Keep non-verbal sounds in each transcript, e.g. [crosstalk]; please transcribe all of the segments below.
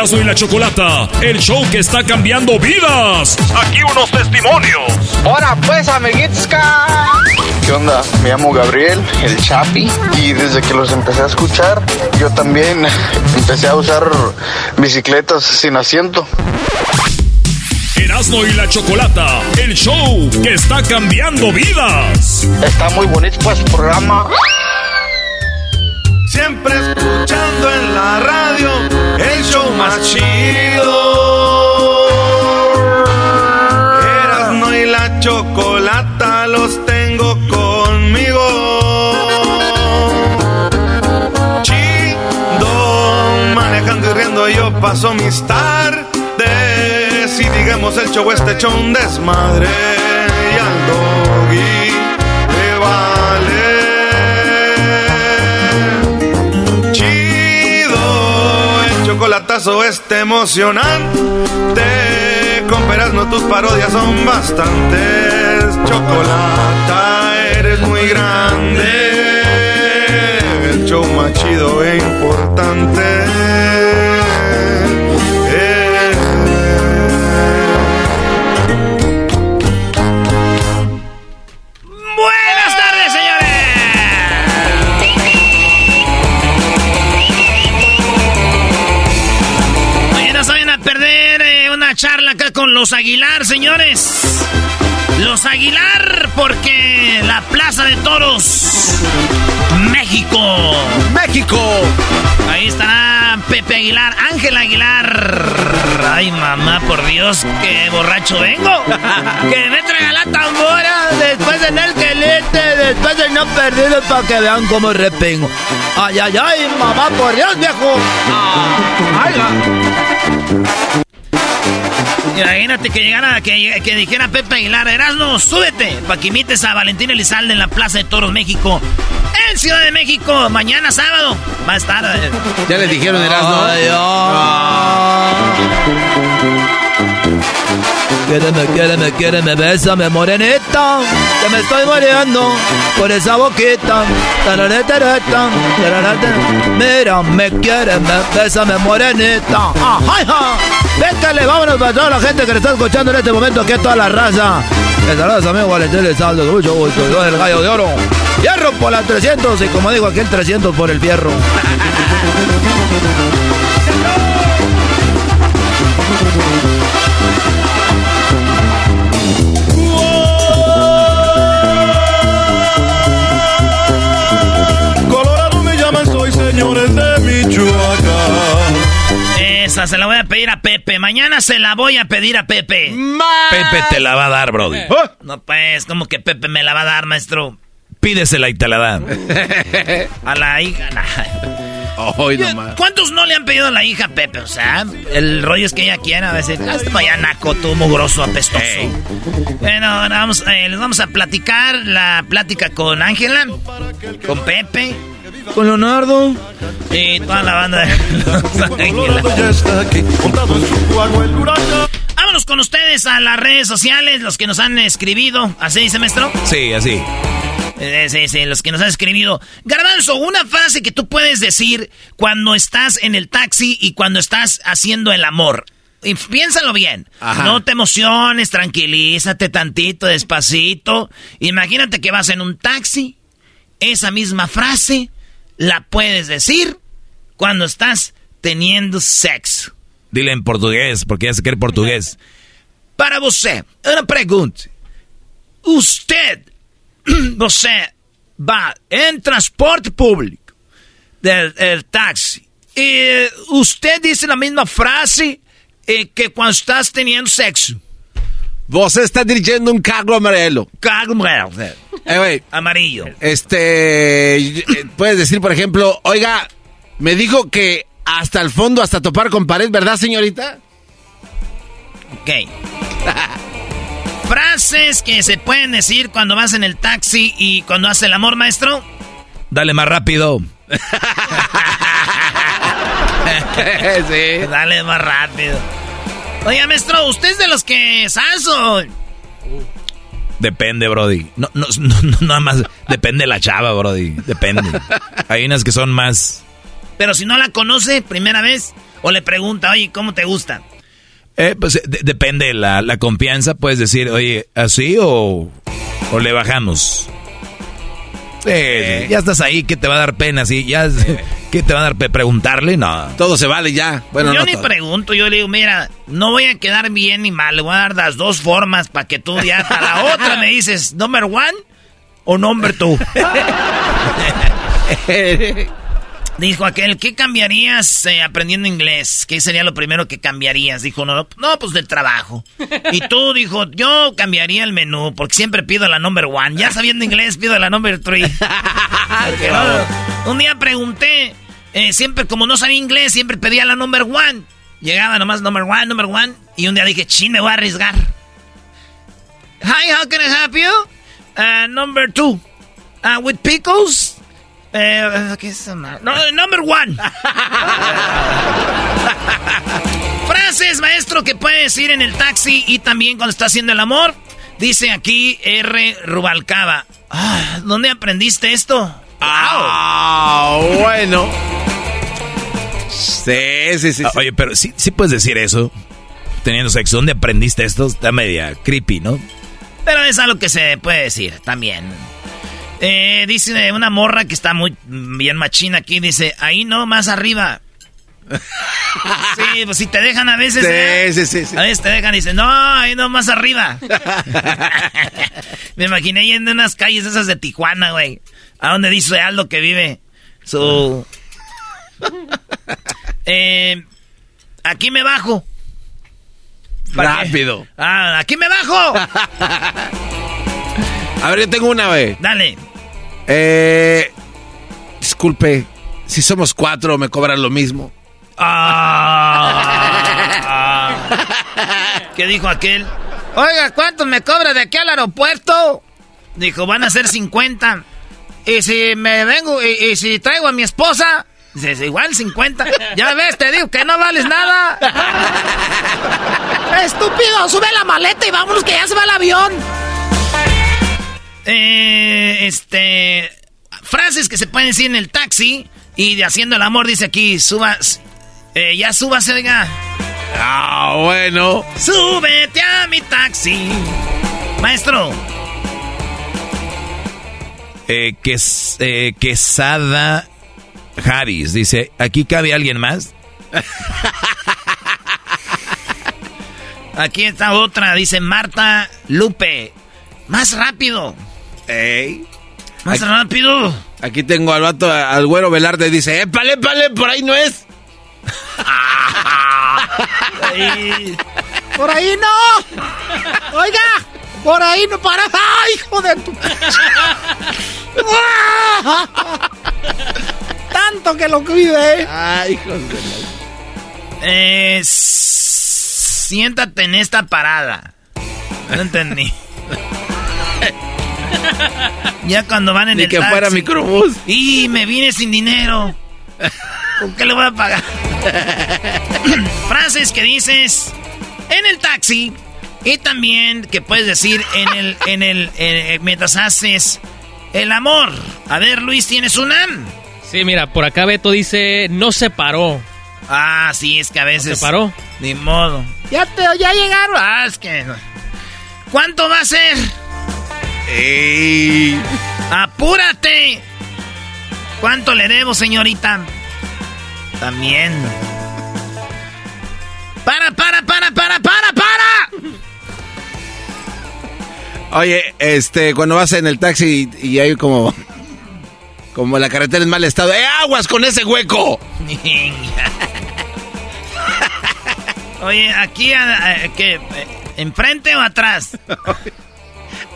Erasmo y la Chocolata, el show que está cambiando vidas. Aquí unos testimonios. Ahora pues, amiguitos. ¿Qué onda? Me llamo Gabriel, el Chapi, y desde que los empecé a escuchar, yo también empecé a usar bicicletas sin asiento. Erasmo y la Chocolata, el show que está cambiando vidas. Está muy bonito pues el programa. Siempre escuchando en la radio el show más chido. Erasmo y la chocolata los tengo conmigo. Chido, manejando y riendo yo paso mis tardes. Y digamos el show este show un desmadre. Y al doggy el chocolatazo este emocionante. Con peras no tus parodias son bastantes. Chocolata, eres muy grande. El show más chido e importante. Los Aguilar, señores. Los Aguilar, porque la Plaza de Toros, México. México. Ahí estará Pepe Aguilar, Ángel Aguilar. Ay, mamá, por Dios, qué borracho vengo. [laughs] que me traiga la tambora después en el quelete, después de no perdido para que vean cómo repengo. Ay, ay, ay, mamá, por Dios, viejo. Ah, ay, va. Imagínate que llegara, que, que dijera Pepe Aguilar, Erasmo, súbete, para que imites a Valentín Elizalde en la Plaza de Toros México. En Ciudad de México, mañana sábado. Va a estar. eh. Ya le dijeron Erasmo. Ay, Quédeme, quédeme, quédeme, bésame, morenita. Que me estoy muriendo por esa boquita. Mira, me quiere, me, bésame, morenita. Ay, ja. Véntale, vámonos para toda la gente que le está escuchando en este momento, que es toda la raza. Saludos amigo Valentín con mucho gusto. Yo el gallo de oro. Hierro por las 300 y como digo aquel 300 por el fierro. [laughs] Esa se la voy a pedir a Pepe. Mañana se la voy a pedir a Pepe. Pepe te la va a dar, Brody. No, pues, como que Pepe me la va a dar, maestro? Pídesela y te la da. [laughs] A la hija. [laughs] nah. Hoy nomás. ¿Cuántos no le han pedido a la hija a Pepe? O sea, el rollo es que ella quiera a veces. Hasta para allá, naco, tú mugroso, apestoso. Bueno, ahora vamos, eh, les vamos a platicar la plática con Ángela, con Pepe, con Leonardo y toda la banda de los Águilas. Ya está aquí, montado en su guagua el huracán. Vámonos con ustedes a las redes sociales, los que nos han escribido. ¿Así dice, maestro? Sí, así. Eh, sí, sí, los que nos han escribido. Garbanzo, una frase que tú puedes decir cuando estás en el taxi y cuando estás haciendo el amor. Y piénsalo bien. Ajá. No te emociones, tranquilízate tantito, despacito. Imagínate que vas en un taxi. Esa misma frase la puedes decir cuando estás teniendo sexo. Dile en portugués, porque ya se quiere portugués. Para você, una pregunta. Usted, [clears throat] você va en transporte público, del el taxi, y usted dice la misma frase eh, que cuando estás teniendo sexo. Você está dirigiendo un carro amarelo. Carro amarelo. Eh, güey, Amarillo. este, puedes decir, por ejemplo, oiga, me dijo que hasta el fondo, hasta topar con pared, ¿verdad, señorita? Ok. Frases que se pueden decir cuando vas en el taxi y cuando hace el amor, maestro. Dale más rápido. [laughs] [laughs] sí. Dale más rápido. Oiga, maestro, ¿usted es de los que salso? Depende, Brody. No, no, no, nada más. Depende de la chava, Brody. Depende. Hay unas que son más. Pero si no la conoce, primera vez, o le pregunta, oye, ¿cómo te gusta? Eh, pues de- depende de la, la confianza. Puedes decir, oye, ¿así o, o le bajamos? Sí, ya estás ahí, ¿qué te va a dar pena? ¿sí? Ya, [laughs] ¿Qué te va a dar preguntarle? No. Todo se vale ya. Bueno, yo no ni todo. pregunto, yo le digo, mira, no voy a quedar bien ni mal, le voy a dar las dos formas para que tú ya a la otra me dices, number one o number two. [laughs] [laughs] Dijo aquel, ¿qué cambiarías eh, aprendiendo inglés? ¿Qué sería lo primero que cambiarías? Dijo, no, no, pues del trabajo. Y tú, dijo, yo cambiaría el menú, porque siempre pido la number one. Ya sabiendo inglés, pido la number three. [laughs] No, un día pregunté, eh, siempre como no sabía inglés, siempre pedía la number one. Llegaba nomás number one, number one. Y un día dije, chin, me voy a arriesgar. Hi, how can I help you? Uh, number two. Uh, with pickles? Eh, ¿qué es eso, ma- No, number one. [laughs] Frases, maestro, que puede decir en el taxi y también cuando está haciendo el amor. Dice aquí R. Rubalcaba. Ah, ¿Dónde aprendiste esto? Ah, bueno. Sí, sí, sí. Ah, Oye, pero sí, sí puedes decir eso. Teniendo sexo, ¿dónde aprendiste esto? Está media creepy, ¿no? Pero es algo que se puede decir también. Eh, dice una morra que está muy bien machina aquí, dice, ahí no, más arriba. [laughs] sí, pues si te dejan a veces... ¿eh? Sí, sí, sí. A veces te dejan y dicen, no, ahí no, más arriba. [laughs] Me imaginé yendo en unas calles esas de Tijuana, güey. A donde dice Aldo que vive su... [laughs] Eh, aquí me bajo. Rápido. Ah, aquí me bajo. A ver, yo tengo una, güey. Dale. Eh, disculpe, si somos cuatro, me cobran lo mismo. Ah. ¿Qué dijo aquel? Oiga, ¿cuánto me cobra de aquí al aeropuerto? Dijo, van a ser 50. Y si me vengo, y, y si traigo a mi esposa, dice, igual 50. Ya ves, te digo que no vales nada. Estúpido, sube la maleta y vámonos que ya se va el avión. Eh, este, frases que se pueden decir en el taxi y de haciendo el amor, dice aquí, subas, eh, ya súbase, oiga. Ah, bueno. Súbete a mi taxi. Maestro. Eh, Ques- eh, Quesada Harris dice, ¿aquí cabe alguien más? [laughs] Aquí está otra, dice Marta Lupe. Más rápido. Ey. Más Aquí- rápido. Aquí tengo al vato, al güero Velarde, dice, épale, épale, por ahí no es. Ay, [laughs] Por ahí no. Oiga, por ahí no para. ¡Ay, hijo de tu! [laughs] Tanto que lo cuide. Ay, hijos de eh, siéntate en esta parada. No entendí. [laughs] ya cuando van en Ni el que taxi. fuera microbús. Y me vine sin dinero. ¿Con qué le voy a pagar? [laughs] Frases que dices en el taxi y también que puedes decir en el, en el, eh, mientras haces el amor. A ver, Luis, ¿tienes una? Sí, mira, por acá Beto dice, no se paró. Ah, sí, es que a veces. ¿Se paró? Ni modo. Ya te, ya llegaron. Ah, es que. ¿Cuánto va a ser? ¡Apúrate! ¿Cuánto le debo, señorita? También. ¡Para, para, para, para, para, para! Oye, este, cuando vas en el taxi y, hay como. Como la carretera en mal estado. ¡Eh, aguas con ese hueco! [laughs] Oye, aquí, a, a, que, ¿enfrente o atrás? [laughs]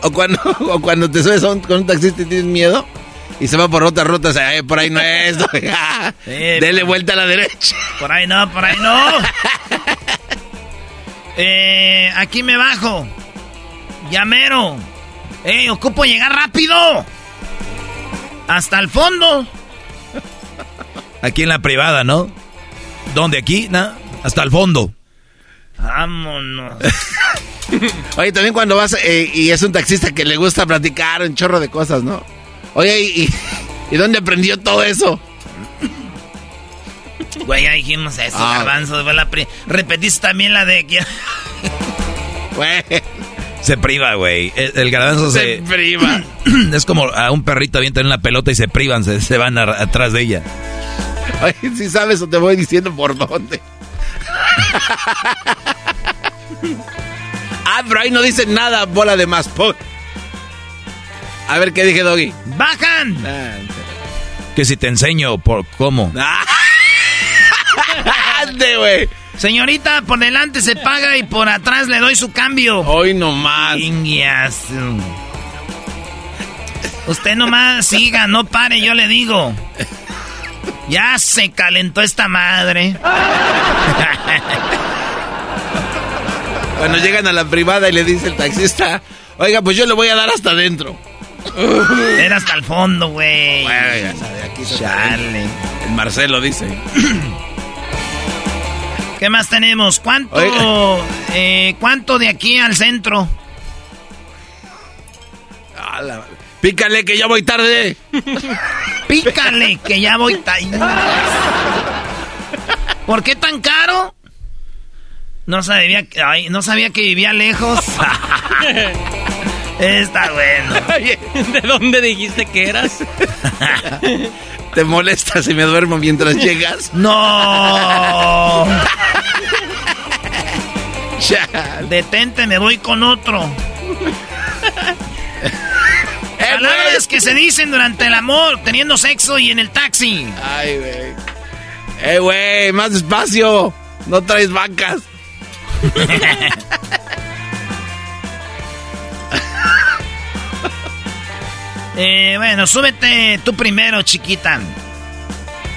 o, cuando, [laughs] o cuando te subes con un taxista y tienes miedo y se va por otra ruta, por ahí no es. [laughs] Dele vuelta a la derecha. Por ahí no, por ahí no. [laughs] eh, aquí me bajo. Llamero. Eh, ocupo llegar rápido. Hasta el fondo. Aquí en la privada, ¿no? ¿Dónde aquí? ¿No? Hasta el fondo. Vámonos. [laughs] Oye, también cuando vas eh, y es un taxista que le gusta platicar un chorro de cosas, ¿no? Oye, ¿y, y [laughs] dónde aprendió todo eso? Güey, ya dijimos eso, ah. garbanzo. Repetiste también la de... [laughs] Güey. Se priva, güey. El, garbanzo se... Se [clears throat] priva. [clears throat] Es como a un perrito avientan una pelota y se privan, se, van atrás de ella. Oye, si sabes o te voy diciendo por dónde. Ah, pero ahí no dicen nada, bola de más. A ver qué dije, Doggy. ¡Bajan! Ah, que si te enseño por cómo. [laughs] ¡Ande, güey! Señorita, por delante se paga y por atrás le doy su cambio. Hoy nomás. Usted nomás siga, no pare, yo le digo. Ya se calentó esta madre. [laughs] Cuando llegan a la privada y le dice el taxista, oiga, pues yo le voy a dar hasta adentro. Era hasta el fondo, güey. Bueno, Charlie. El Marcelo dice. [clears throat] ¿Qué más tenemos? ¿Cuánto, eh, ¿cuánto de aquí al centro? Pícale que ya voy tarde. Pícale que ya voy tarde. [laughs] ¿Por qué tan caro? No sabía, no sabía que vivía lejos. [laughs] Está bueno. ¿De dónde dijiste que eras? [laughs] ¿Te molesta si me duermo mientras llegas? ¡No! [laughs] Detente, me voy con otro. Palabras que se dicen durante el amor, teniendo sexo y en el taxi. Ay, güey. Eh, güey, más despacio. No traes vacas. [laughs] eh, bueno, súbete tú primero, chiquita.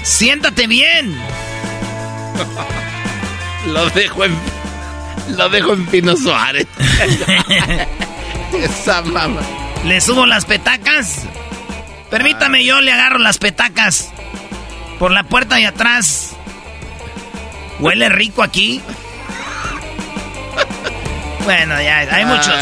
Siéntate bien. [laughs] Lo dejo en. Lo dejo en Pino Suárez. [laughs] Esa mamá. ¿Le subo las petacas? Permítame, yo le agarro las petacas. Por la puerta de atrás. Huele rico aquí. Bueno, ya hay muchos.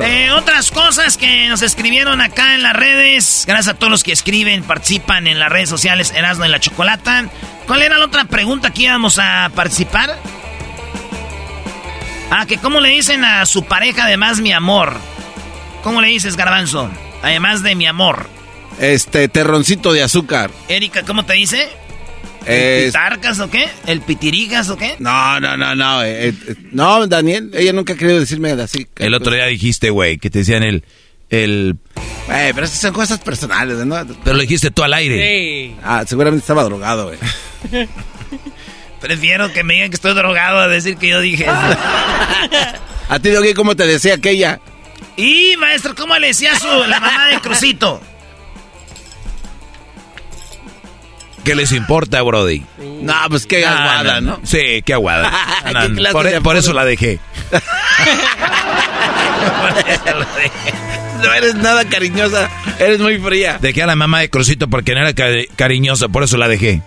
Eh, otras cosas que nos escribieron acá en las redes. Gracias a todos los que escriben, participan en las redes sociales Erasmo y la Chocolata. ¿Cuál era la otra pregunta que íbamos a participar? Ah, que cómo le dicen a su pareja además mi amor. ¿Cómo le dices, Garbanzo? Además de mi amor. Este, terroncito de azúcar. Erika, ¿cómo te dice? ¿El pitarcas o qué? ¿El pitirigas o qué? No, no, no, no. Eh, eh, no, Daniel, ella nunca ha querido decirme así. El otro día dijiste, güey, que te decían el... el... Eh, pero esas son cosas personales, ¿no? Pero lo dijiste tú al aire. Sí. Ah, seguramente estaba drogado, güey. [laughs] Prefiero que me digan que estoy drogado a decir que yo dije eso. [laughs] a ti, Doggy, ¿cómo te decía aquella? Y, maestro, ¿cómo le decía su, la mamá de Crucito? ¿Qué les importa, Brody? No, pues qué aguada, ¿no? Sí, qué aguada. por, eso la dejé. no eres nada cariñosa, eres muy fría. Dejé a la mamá de Crucito porque no era cariñosa, por eso la dejé.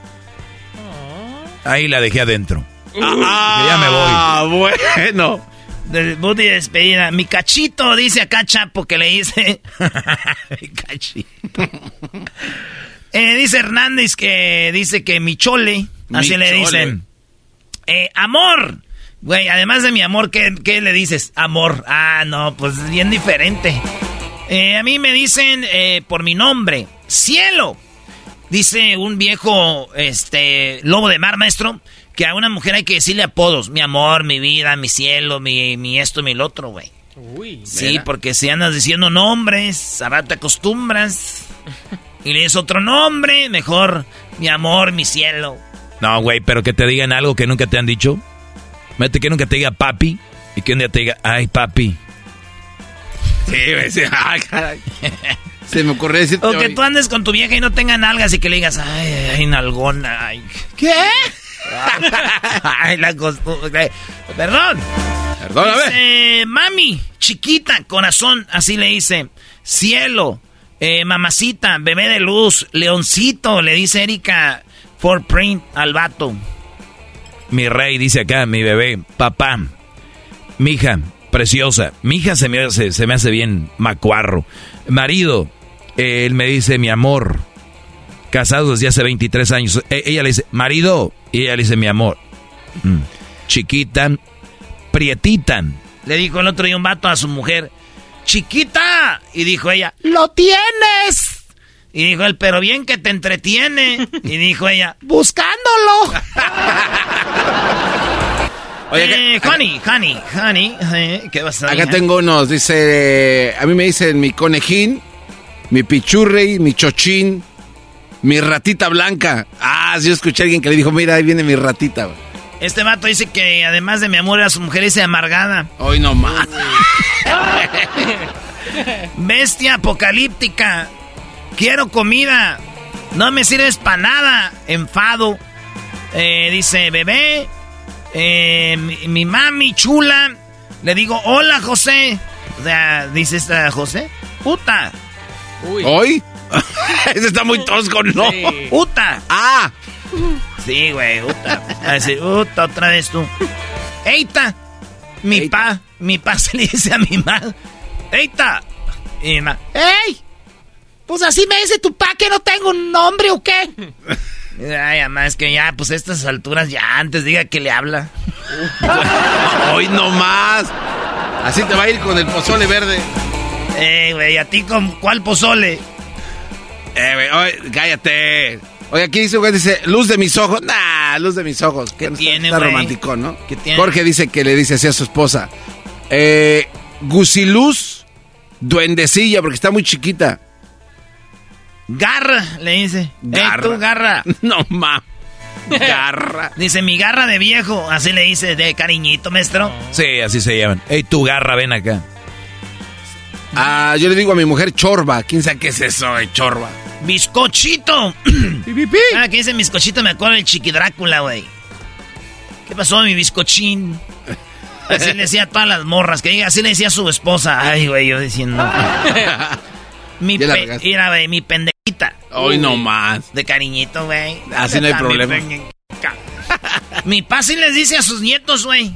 Ahí la dejé adentro. Ah, ya me voy. Ah, bueno. De de despedida. Mi cachito, dice acá Chapo que le dice. [laughs] [laughs] mi cachito. Eh, dice Hernández que dice que mi chole, así le dicen. Eh, amor. Güey, además de mi amor, ¿qué, le dices? Amor. Ah, no, pues bien diferente. Eh, a mí me dicen por mi nombre, cielo. Dice un viejo, este, lobo de mar, maestro, que a una mujer hay que decirle apodos. Mi amor, mi vida, mi cielo, mi, mi esto, mi lo otro, güey. Uy. Sí, porque si andas diciendo nombres, ahora te acostumbras. Y le dices otro nombre, mejor mi amor, mi cielo. No, güey, pero que te digan algo que nunca te han dicho. Mete que nunca te diga papi y que un día te diga, ay, papi. Sí, güey, sí. [laughs] Ay, caray. Se me ocurrió decir. O que tú andes con tu vieja y no tenga nalgas y que le digas, ay, ay, nalgona, ay. ¿Qué? [laughs] ay, la costumbre. Perdón. Dice, mami, chiquita, corazón, así le dice. Cielo, eh, mamacita, bebé de luz, leoncito, le dice Erika for print al vato. Mi rey, dice acá, mi bebé, papá, mi hija, preciosa, mi hija se me hace, se me hace bien macuarro. Marido, él me dice mi amor, casados desde hace 23 años. E, ella le dice, marido, y ella le dice mi amor. Mm. Chiquita, prietitan. Le dijo el otro día un vato a su mujer, chiquita. Y dijo ella, lo tienes. Y dijo él, pero bien que te entretiene. [laughs] Y dijo ella, buscándolo. [laughs] Oye, eh, honey, honey, honey, eh, ¿qué vas a Acá tengo unos, dice, a mí me dicen mi conejín, mi pichurrey, mi chochín, mi ratita blanca. Ah, sí, yo escuché a alguien que le dijo, mira, ahí viene mi ratita. Este vato dice que además de mi amor a su mujer dice amargada. Hoy no más. [laughs] Bestia apocalíptica. Quiero comida. No me sirves para nada. Enfado. Eh, dice, bebé. Eh, mi, mami chula. Le digo, hola José. O sea, dice esta José. Puta. ¿Hoy? [laughs] Ese está muy tosco, ¿no? Puta. Ah. Sí, güey, uta. A decir, otra vez tú. Eita. Mi pa, mi pa se le dice a mi ma. Eita. Y mi ma, ¡Ey! Pues así me dice tu pa que no tengo un nombre o qué. Ay, mamá, es que ya, pues a estas alturas ya antes diga que le habla. [laughs] Hoy no más. Así te va a ir con el pozole verde. Eh, güey, ¿a ti con cuál pozole? Eh, güey, cállate. Oye, aquí dice, güey, dice, luz de mis ojos. Nah, luz de mis ojos. ¿Qué tiene, Está, romántico, ¿no? ¿Qué tiene? Jorge dice que le dice así a su esposa. Eh, Gusiluz, duendecilla, porque está muy chiquita. Garra, le dice. Garra. tú, garra. [laughs] No, ma. Garra. [laughs] dice, mi garra de viejo. Así le dice, de cariñito, maestro. Sí, así se llaman. Ey, tu garra, ven acá. Ah, yo le digo a mi mujer chorba. ¿Quién sabe qué es eso de chorba? ¡Bizcochito! [clears throat] ah, que dice bizcochito, me acuerdo del Chiqui Drácula, güey. ¿Qué pasó, mi bizcochín? Así le decía a todas las morras, que así le decía a su esposa. Ay, güey, yo diciendo. mi, mira, güey, mi pendejita. Hoy no más. De cariñito, güey. Así no hay problema. Mi, pa sí les dice a sus nietos, güey.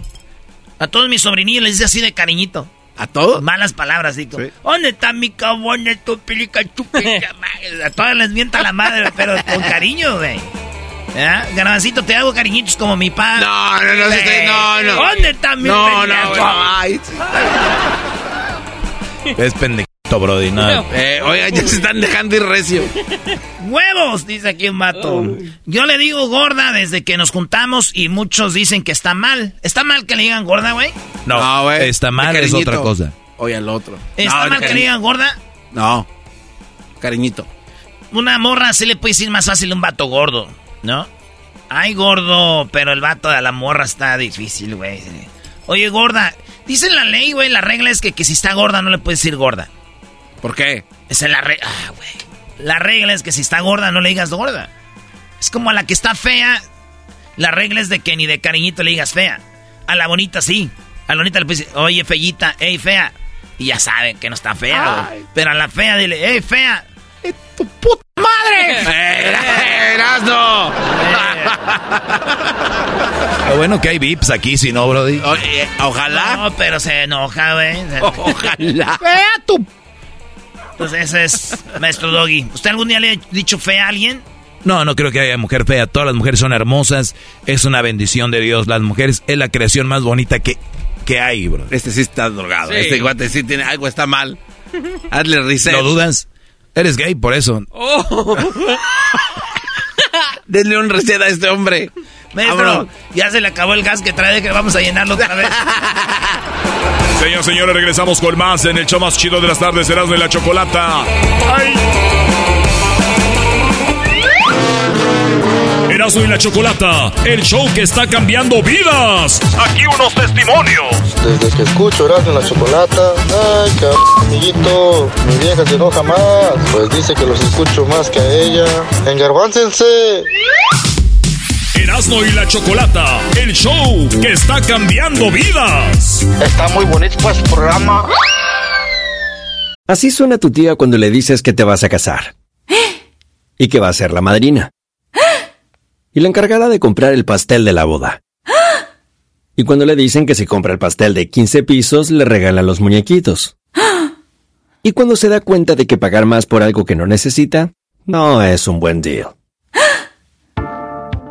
A todos mis sobrinillos les dice así de cariñito. ¿A todos? Malas palabras, sí. ¿Dónde está mi cabrón, tu pilica, [laughs] A todas les mienta la madre, pero con cariño, güey. ¿Ya? Garbancito, te hago cariñitos como mi pa. No, no, no, no, no. ¿Dónde está mi No, no, no. [laughs] Es Brody. No. Eh, oigan, ya se están dejando ir recio. ¡Huevos! Dice aquí un vato. Yo le digo gorda desde que nos juntamos y muchos dicen que está mal. ¿Está mal que le digan gorda, güey? No, güey. está mal es otra cosa. Oye, al otro. ¿Está mal que le digan gorda? No. Cariñito. Una morra se le puede decir más fácil a un vato gordo. ¿no? Ay, gordo, pero el vato de la morra está difícil, güey. Oye, gorda, dice la ley, güey, la regla es que, que si está gorda no le puedes decir gorda. ¿Por qué? Esa es la regla. Ah, güey. La regla es que si está gorda no le digas gorda. Es como a la que está fea, la regla es de que ni de cariñito le digas fea. A la bonita sí. A la bonita le puedes decir, oye, fellita, ey, fea. Y ya saben que no está fea, Pero a la fea dile, ey, fea. tu puta madre! [laughs] ¡Erasno! Lo bueno que hay vips aquí, si no, Brody. ojalá. No, pero se enoja, güey. Ojalá. ¡Fea tu! Entonces ese es Maestro Doggy. ¿Usted algún día le ha dicho fea a alguien? No, no creo que haya mujer fea. Todas las mujeres son hermosas. Es una bendición de Dios. Las mujeres es la creación más bonita que, que hay, bro. Este sí está drogado. Este guante sí tiene algo está mal. Hazle reset. ¿Lo dudas? Eres gay, por eso. Oh. [laughs] Denle un reset a este hombre. Maestro, ya se le acabó el gas que trae, que vamos a llenarlo otra vez. [laughs] Señor, señores, regresamos con más en el show más chido de las tardes, serás de la Chocolata. ¡Ay! Erasmo y la Chocolata, el show que está cambiando vidas. Aquí unos testimonios. Desde que escucho Erasmo y la Chocolata, ay, cabrón, amiguito, mi vieja se enoja más, pues dice que los escucho más que a ella. Engarbáncense. Erasmo y la Chocolata, el show que está cambiando vidas. Está muy bonito su programa. Así suena tu tía cuando le dices que te vas a casar. Y que va a ser la madrina. Y la encargada de comprar el pastel de la boda. Y cuando le dicen que si compra el pastel de 15 pisos, le regalan los muñequitos. Y cuando se da cuenta de que pagar más por algo que no necesita, no es un buen deal.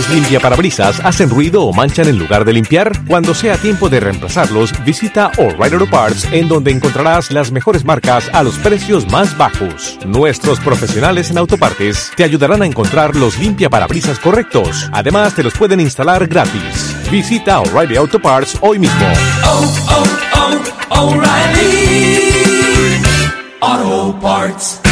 ¿Tus limpiaparabrisas hacen ruido o manchan en lugar de limpiar? Cuando sea tiempo de reemplazarlos, visita O'Reilly Auto Parts en donde encontrarás las mejores marcas a los precios más bajos. Nuestros profesionales en autopartes te ayudarán a encontrar los limpiaparabrisas correctos. Además, te los pueden instalar gratis. Visita O'Reilly Auto Parts hoy mismo. Auto Parts.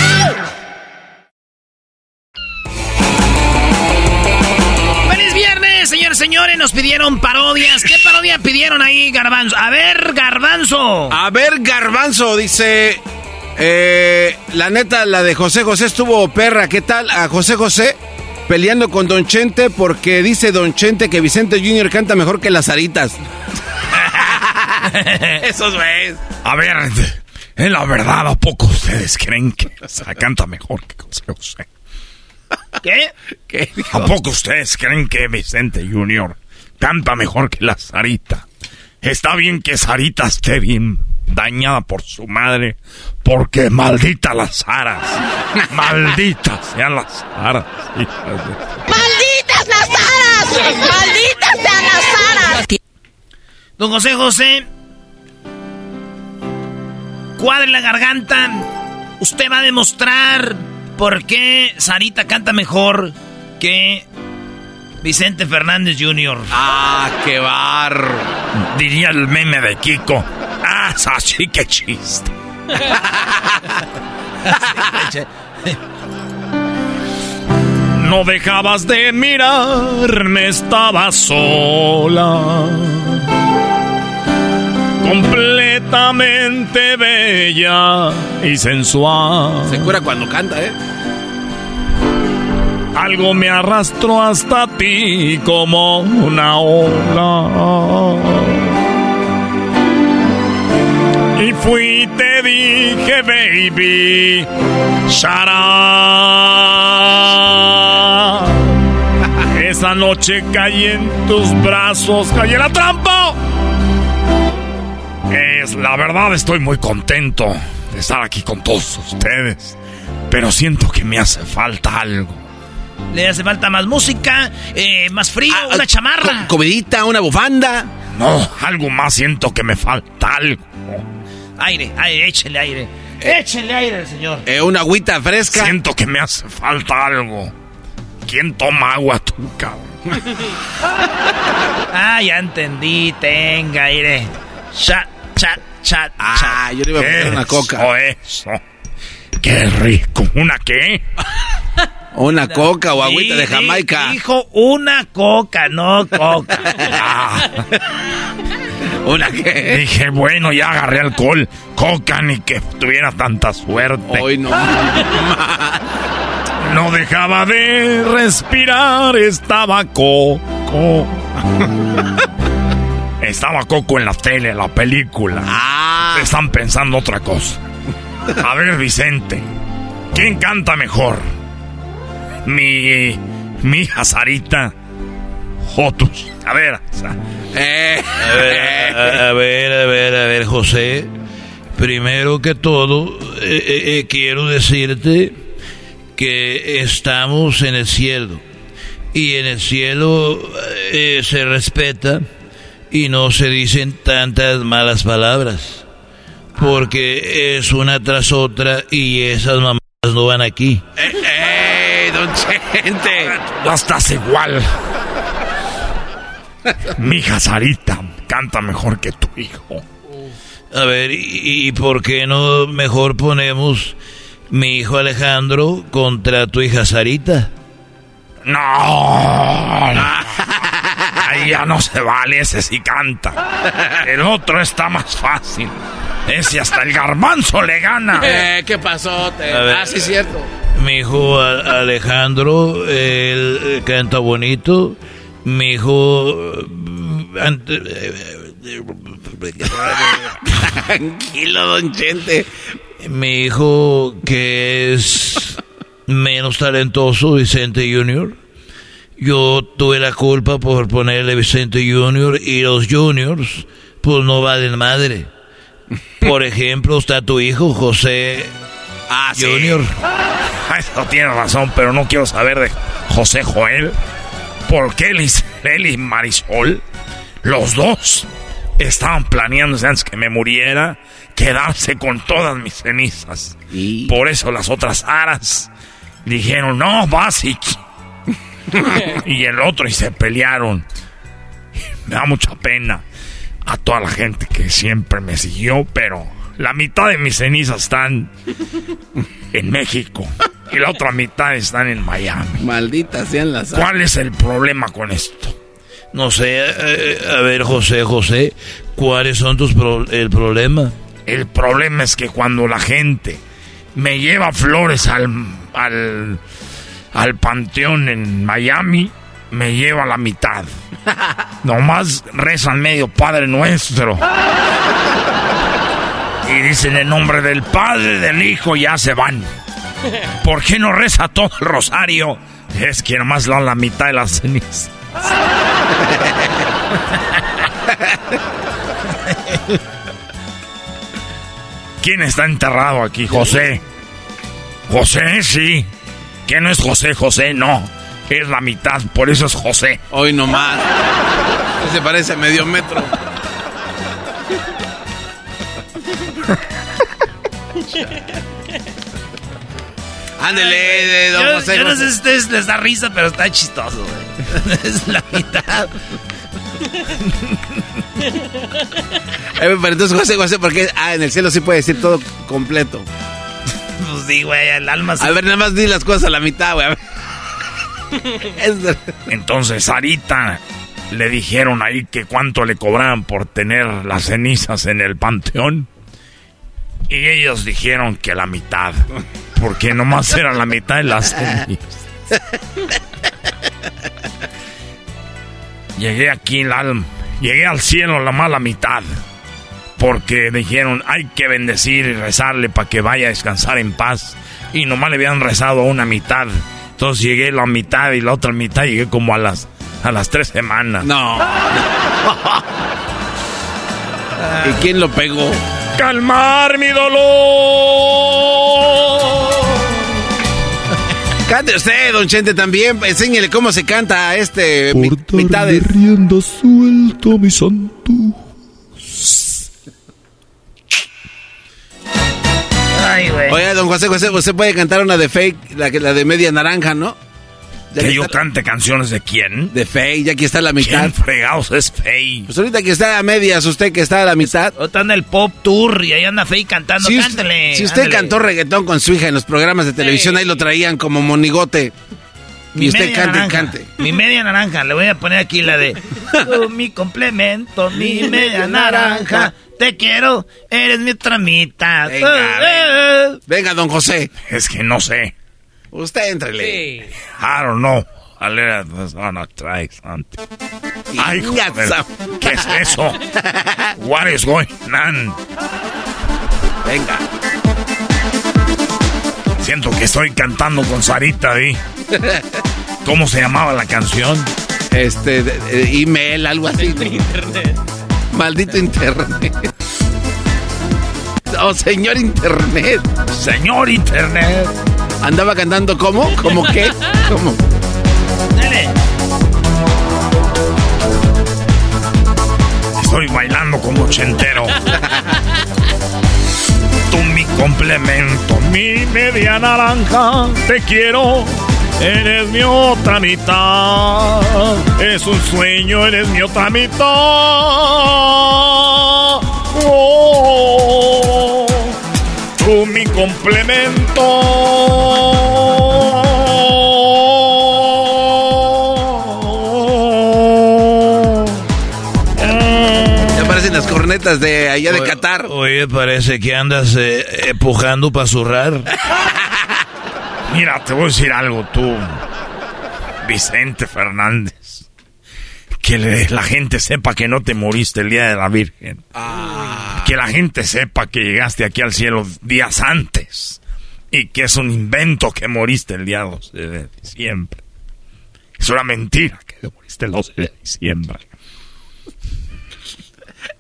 Señores! Nos pidieron parodias. ¿Qué parodia pidieron ahí, Garbanzo? A ver, Garbanzo. A ver, Garbanzo, dice... eh, la neta, la de José José estuvo perra. ¿Qué tal? A José José peleando con Don Chente porque dice Don Chente que Vicente Jr. canta mejor que las aritas. [laughs] Esos güeyes. A ver, en la verdad, ¿a poco ustedes creen que se canta mejor que José José? ¿Qué? ¿A poco ustedes creen que Vicente Junior canta mejor que la Sarita? Está bien que Sarita esté bien dañada por su madre, porque maldita las aras. Malditas sean las aras. hijas de- ¡Malditas las aras! ¡Malditas sean las aras! Don José José, cuadre la garganta. Usted va a demostrar por qué Sarita canta mejor que Vicente Fernández Jr. Ah, qué bar. Diría el meme de Kiko. Ah, así que chiste. No dejabas de mirarme, estaba sola. Completamente bella y sensual. Se cura cuando canta, ¿eh? Algo me arrastró hasta ti como una ola. Y fui y te dije, baby, up. Esa noche caí en tus brazos, caí en la trampa. Es la verdad, estoy muy contento de estar aquí con todos ustedes. Pero siento que me hace falta algo. Le hace falta más música, eh, más frío, Ah, una chamarra. Comidita, una bufanda. No, algo más siento que me falta algo. Aire, aire, échele aire. Échele aire, señor. Eh, una agüita fresca. Siento que me hace falta algo. ¿Quién toma agua tú, cabrón? [laughs] [laughs] Ah, ya entendí. Tenga aire. Chat, chat, chat. Ah, yo le iba a poner una coca. Eso, eso. Qué rico. ¿Una qué? [laughs] Una coca o agüita de Jamaica. Dijo una coca, no coca. Ah, [laughs] ¿Una qué? dije, bueno, ya agarré alcohol. Coca ni que tuviera tanta suerte. Hoy no. [laughs] No dejaba de respirar, estaba coco. Estaba Coco en la tele, la película. Ah. Están pensando otra cosa. A ver, Vicente, ¿quién canta mejor? Mi. mi hija Sarita. Jotus. A ver. Eh. A ver, a, ver, a ver, a ver, José. Primero que todo, eh, eh, quiero decirte que estamos en el cielo. Y en el cielo se respeta y no se dicen tantas malas palabras. Porque es una tras otra y esas mamás no van aquí. ¡Ey, ey don Chente! No estás igual. Mi hija Sarita canta mejor que tu hijo. A ver, ¿y, por qué no mejor ponemos mi hijo Alejandro contra tu hija Sarita? No, [laughs] ahí ya no se vale, ese sí canta. El otro está más fácil. Ese hasta el garbanzo le gana. Eh, ¿Qué pasó? ah, sí, es cierto. Mi hijo Alejandro, él canta bonito. Mi hijo... Tranquilo, don Chente. Mi hijo, que es menos talentoso, Vicente Junior. Yo tuve la culpa por ponerle Vicente Junior y los Juniors, pues no valen madre. Por ejemplo, está tu hijo, José ah, Junior. Eso tiene razón, pero no quiero saber de José Joel. ¿Por qué él y Marisol, los dos, estaban planeando antes que me muriera quedarse con todas mis cenizas. Por eso las otras aras dijeron, no, Basic. y [laughs] el otro y se pelearon. Me da mucha pena a toda la gente que siempre me siguió, pero la mitad de mis cenizas están en México y la otra mitad están en Miami. Malditas sean las. ¿Cuál es el problema con esto? No sé, eh, a ver, José, José, ¿cuáles son tus el problema? El problema es que cuando la gente me lleva flores al, al, al panteón en Miami, me lleva la mitad. [laughs] Nomás rezan medio Padre Nuestro. Y dicen el nombre del Padre, del Hijo, ya se van. ¿Por qué no reza todo el rosario? Es que nomás dan la mitad de las cenizas. ¿Quién está enterrado aquí? José. José, sí. ¿Quién no es José? José, no. Es la mitad, por eso es José. Hoy nomás. Se parece a medio metro. [laughs] Ándele, don José. Yo no sé si ustedes les da risa, pero está chistoso, [laughs] es la mitad. pero entonces, José, José, porque ah, en el cielo sí puede decir todo completo. Pues sí, güey, el alma A ver, nada más di las cosas a la mitad, güey. [laughs] Entonces, Sarita le dijeron ahí que cuánto le cobraban por tener las cenizas en el panteón. Y ellos dijeron que la mitad. Porque nomás era la mitad de las cenizas. Llegué aquí al, llegué al cielo la mala mitad. Porque dijeron, hay que bendecir y rezarle para que vaya a descansar en paz. Y nomás le habían rezado una mitad. Entonces llegué a la mitad y la otra mitad llegué como a las, a las tres semanas. No. [laughs] ¿Y quién lo pegó? Calmar mi dolor. Cante usted, don Chente, también. Enséñele cómo se canta este Por mitades. rienda suelto, mi santo. Ay, güey. Oye, don José José, usted puede cantar una de fake, la, la de media naranja, ¿no? ¿Que yo cante canciones de quién? De Fey, ya aquí está la mitad. ¿Quién fregados es Fey? Pues ahorita que está a medias, usted que está a la mitad. Está en el pop tour y ahí anda Fey cantando, si cántale. si usted cantó reggaetón con su hija en los programas de televisión, ahí lo traían como monigote. y usted cante, cante. Mi media naranja, le voy a poner aquí la de [laughs] mi complemento, mi media [laughs] naranja. Te quiero, eres mi tramita. Venga, venga, don José. Es que no sé. Usted entrele. I don't know. No, no traes, Santi. Ay, joder, ¿qué es eso? What is going on? Venga. Siento que estoy cantando con Sarita ahí. ¿Cómo se llamaba la canción? Este, email, algo así. Internet. Maldito internet. Oh, señor internet. Señor internet. Andaba cantando ¿cómo? ¿Cómo qué? ¿Cómo? Dale. Estoy bailando como ochentero. Tú mi complemento, mi media naranja, te quiero. Eres mi otra mitad. Es un sueño, eres mi otra mitad. Oh, tú mi complemento. Las cornetas de allá de Qatar. Oye, parece que andas eh, empujando para zurrar. [laughs] Mira, te voy a decir algo tú, Vicente Fernández. Que la gente sepa que no te moriste el día de la Virgen. Que la gente sepa que llegaste aquí al cielo días antes. Y que es un invento que moriste el día 12 de diciembre. Es una mentira que te moriste el 12 de diciembre.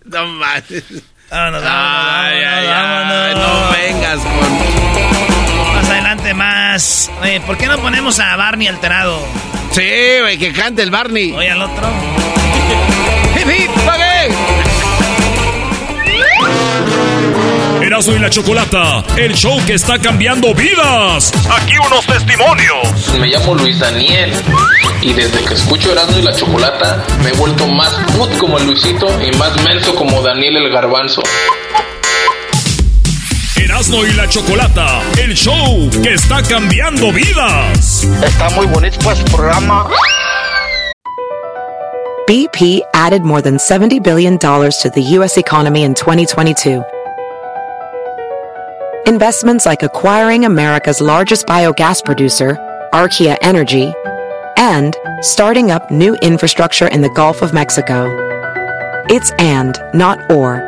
No mames. Ay, vámonos, ay, vámonos. no vengas con. Adelante más. Oye, ¿por qué no ponemos a Barney alterado? Sí, güey, que cante el Barney. Oye, al otro. ¡Hip, hip, pague! Erasmo y la Chocolata, el show que está cambiando vidas. Aquí unos testimonios. Me llamo Luis Daniel y desde que escucho Erasmo y la Chocolata me he vuelto más put como el Luisito y más menso como Daniel el Garbanzo. Erasmo y la Chocolata, el show que está cambiando vidas. Está muy bonito pues programa. BP added more than $70 billion to the U.S. economy in 2022. Investments like acquiring America's largest biogas producer, Archaea Energy, and starting up new infrastructure in the Gulf of Mexico. It's and, not or.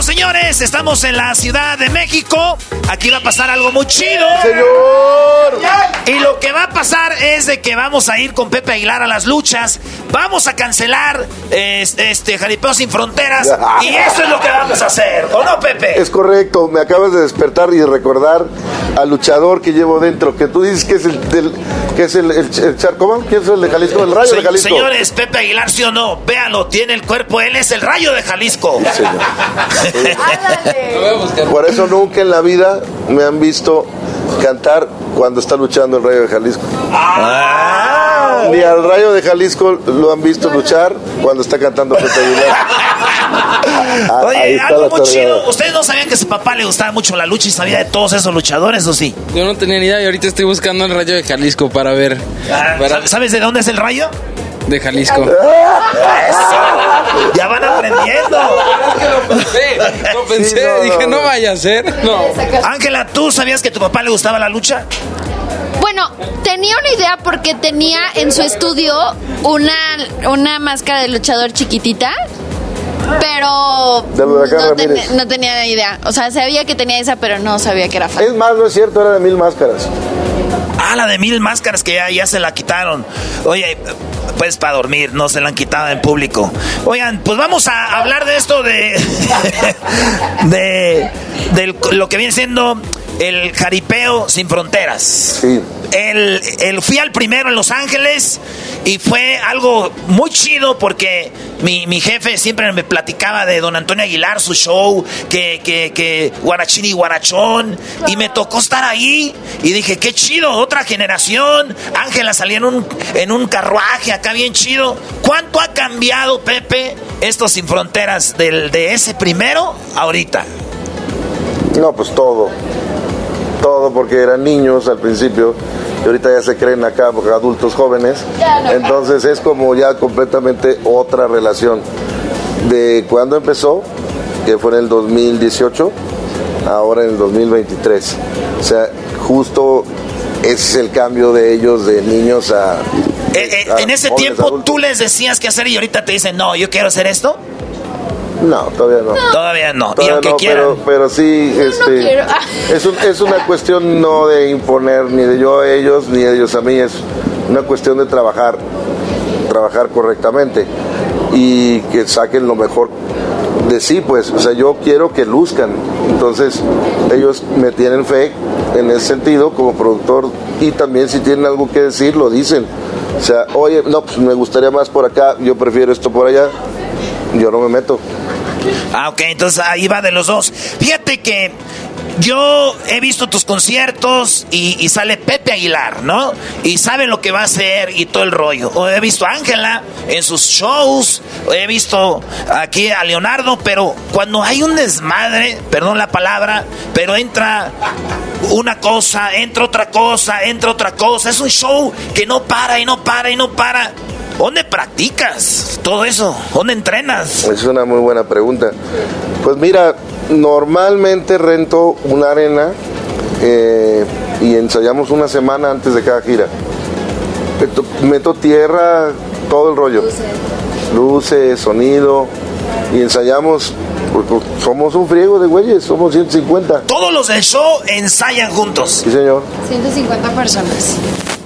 Bueno, señores, estamos en la Ciudad de México. Aquí va a pasar algo muy chido. ¡Señor! Y lo que va a pasar es de que vamos a ir con Pepe Aguilar a las luchas. Vamos a cancelar este, este Jaripeo sin fronteras. [laughs] Y eso es lo que vamos a hacer. ¿O no, Pepe? Es correcto, me acabas de despertar y de recordar al luchador que llevo dentro, que tú dices que es el del, que es el, el, el. ¿Quién es el de Jalisco? El rayo de Jalisco. Señores, Pepe Aguilar, sí o no, véalo, tiene el cuerpo, él es el rayo de Jalisco. [laughs] Por eso nunca en la vida me han visto cantar cuando está luchando el Rayo de Jalisco. Ah. Ni al Rayo de Jalisco lo han visto luchar cuando está cantando Pepe Aguilar. [laughs] Ah, ahí Oye, está algo la muy chido. ¿Ustedes no sabían que a su papá le gustaba mucho la lucha y sabía de todos esos luchadores, o sí? Yo no tenía ni idea y ahorita estoy buscando el rayo de Jalisco para ver. Para- ¿Sabes de dónde es el rayo? De Jalisco. Ya van aprendiendo. Lo pensé, lo pensé, dije, no vaya a ser. No. Ángela, ¿tú sabías que a tu papá le gustaba la lucha? Bueno, tenía una idea porque tenía en su estudio una, una máscara de luchador chiquitita, pero Del huracán no, ten- no tenía idea. O sea, sabía que tenía esa, pero no sabía que era fan. Es más, no es cierto, era de mil máscaras. Ah, la de mil máscaras que ya, ya se la quitaron. Oye, pues para dormir, no se la han quitado en público. Oigan, pues vamos a hablar de esto de. [laughs] de. de lo que viene siendo el jaripeo sin fronteras. Sí. El, el- fui al primero en Los Ángeles y fue algo muy chido porque mi, mi jefe siempre me platicaba de don Antonio Aguilar, su show, que, que, que Guarachín y Guarachón. Y me tocó estar ahí y dije, qué chido, otra generación. Ángela salía en un, en un carruaje acá bien chido. ¿Cuánto ha cambiado, Pepe, esto sin fronteras del, de ese primero ahorita? No, pues todo. Todo porque eran niños al principio y ahorita ya se creen acá adultos jóvenes. Entonces es como ya completamente otra relación. De cuando empezó, que fue en el 2018, ahora en el 2023. O sea, justo ese es el cambio de ellos de niños a... Eh, eh, a en ese tiempo adultos. tú les decías qué hacer y ahorita te dicen, no, yo quiero hacer esto. No, todavía no. Todavía no. y Todavía aunque no, quieran. pero, pero sí, este, quiero. es, un- es una cuestión no de imponer ni de yo a ellos ni de ellos a mí, es una cuestión de trabajar, trabajar correctamente y que saquen lo mejor de sí, pues, o sea, yo quiero que luzcan, entonces ellos me tienen fe en ese sentido como productor y también si tienen algo que decir lo dicen, o sea, oye, no, pues me gustaría más por acá, yo prefiero esto por allá, yo no me meto. Ah, ok, entonces ahí va de los dos. Fíjate que yo he visto tus conciertos y, sale Pepe Aguilar, ¿no? Y sabe lo que va a hacer y todo el rollo. O he visto a Ángela en sus shows, o he visto aquí a Leonardo, pero cuando hay un desmadre, perdón la palabra, pero entra una cosa, entra otra cosa, entra otra cosa. Es un show que no para y no para y no para. ¿Dónde practicas todo eso? ¿Dónde entrenas? Es una muy buena pregunta. Pues mira, normalmente rento una arena eh, y ensayamos una semana antes de cada gira. Meto, meto tierra, todo el rollo. Luces, sonido y ensayamos. pues, pues, somos un friego de güeyes, somos 150. Todos los del show ensayan juntos. Sí, señor. 150 personas.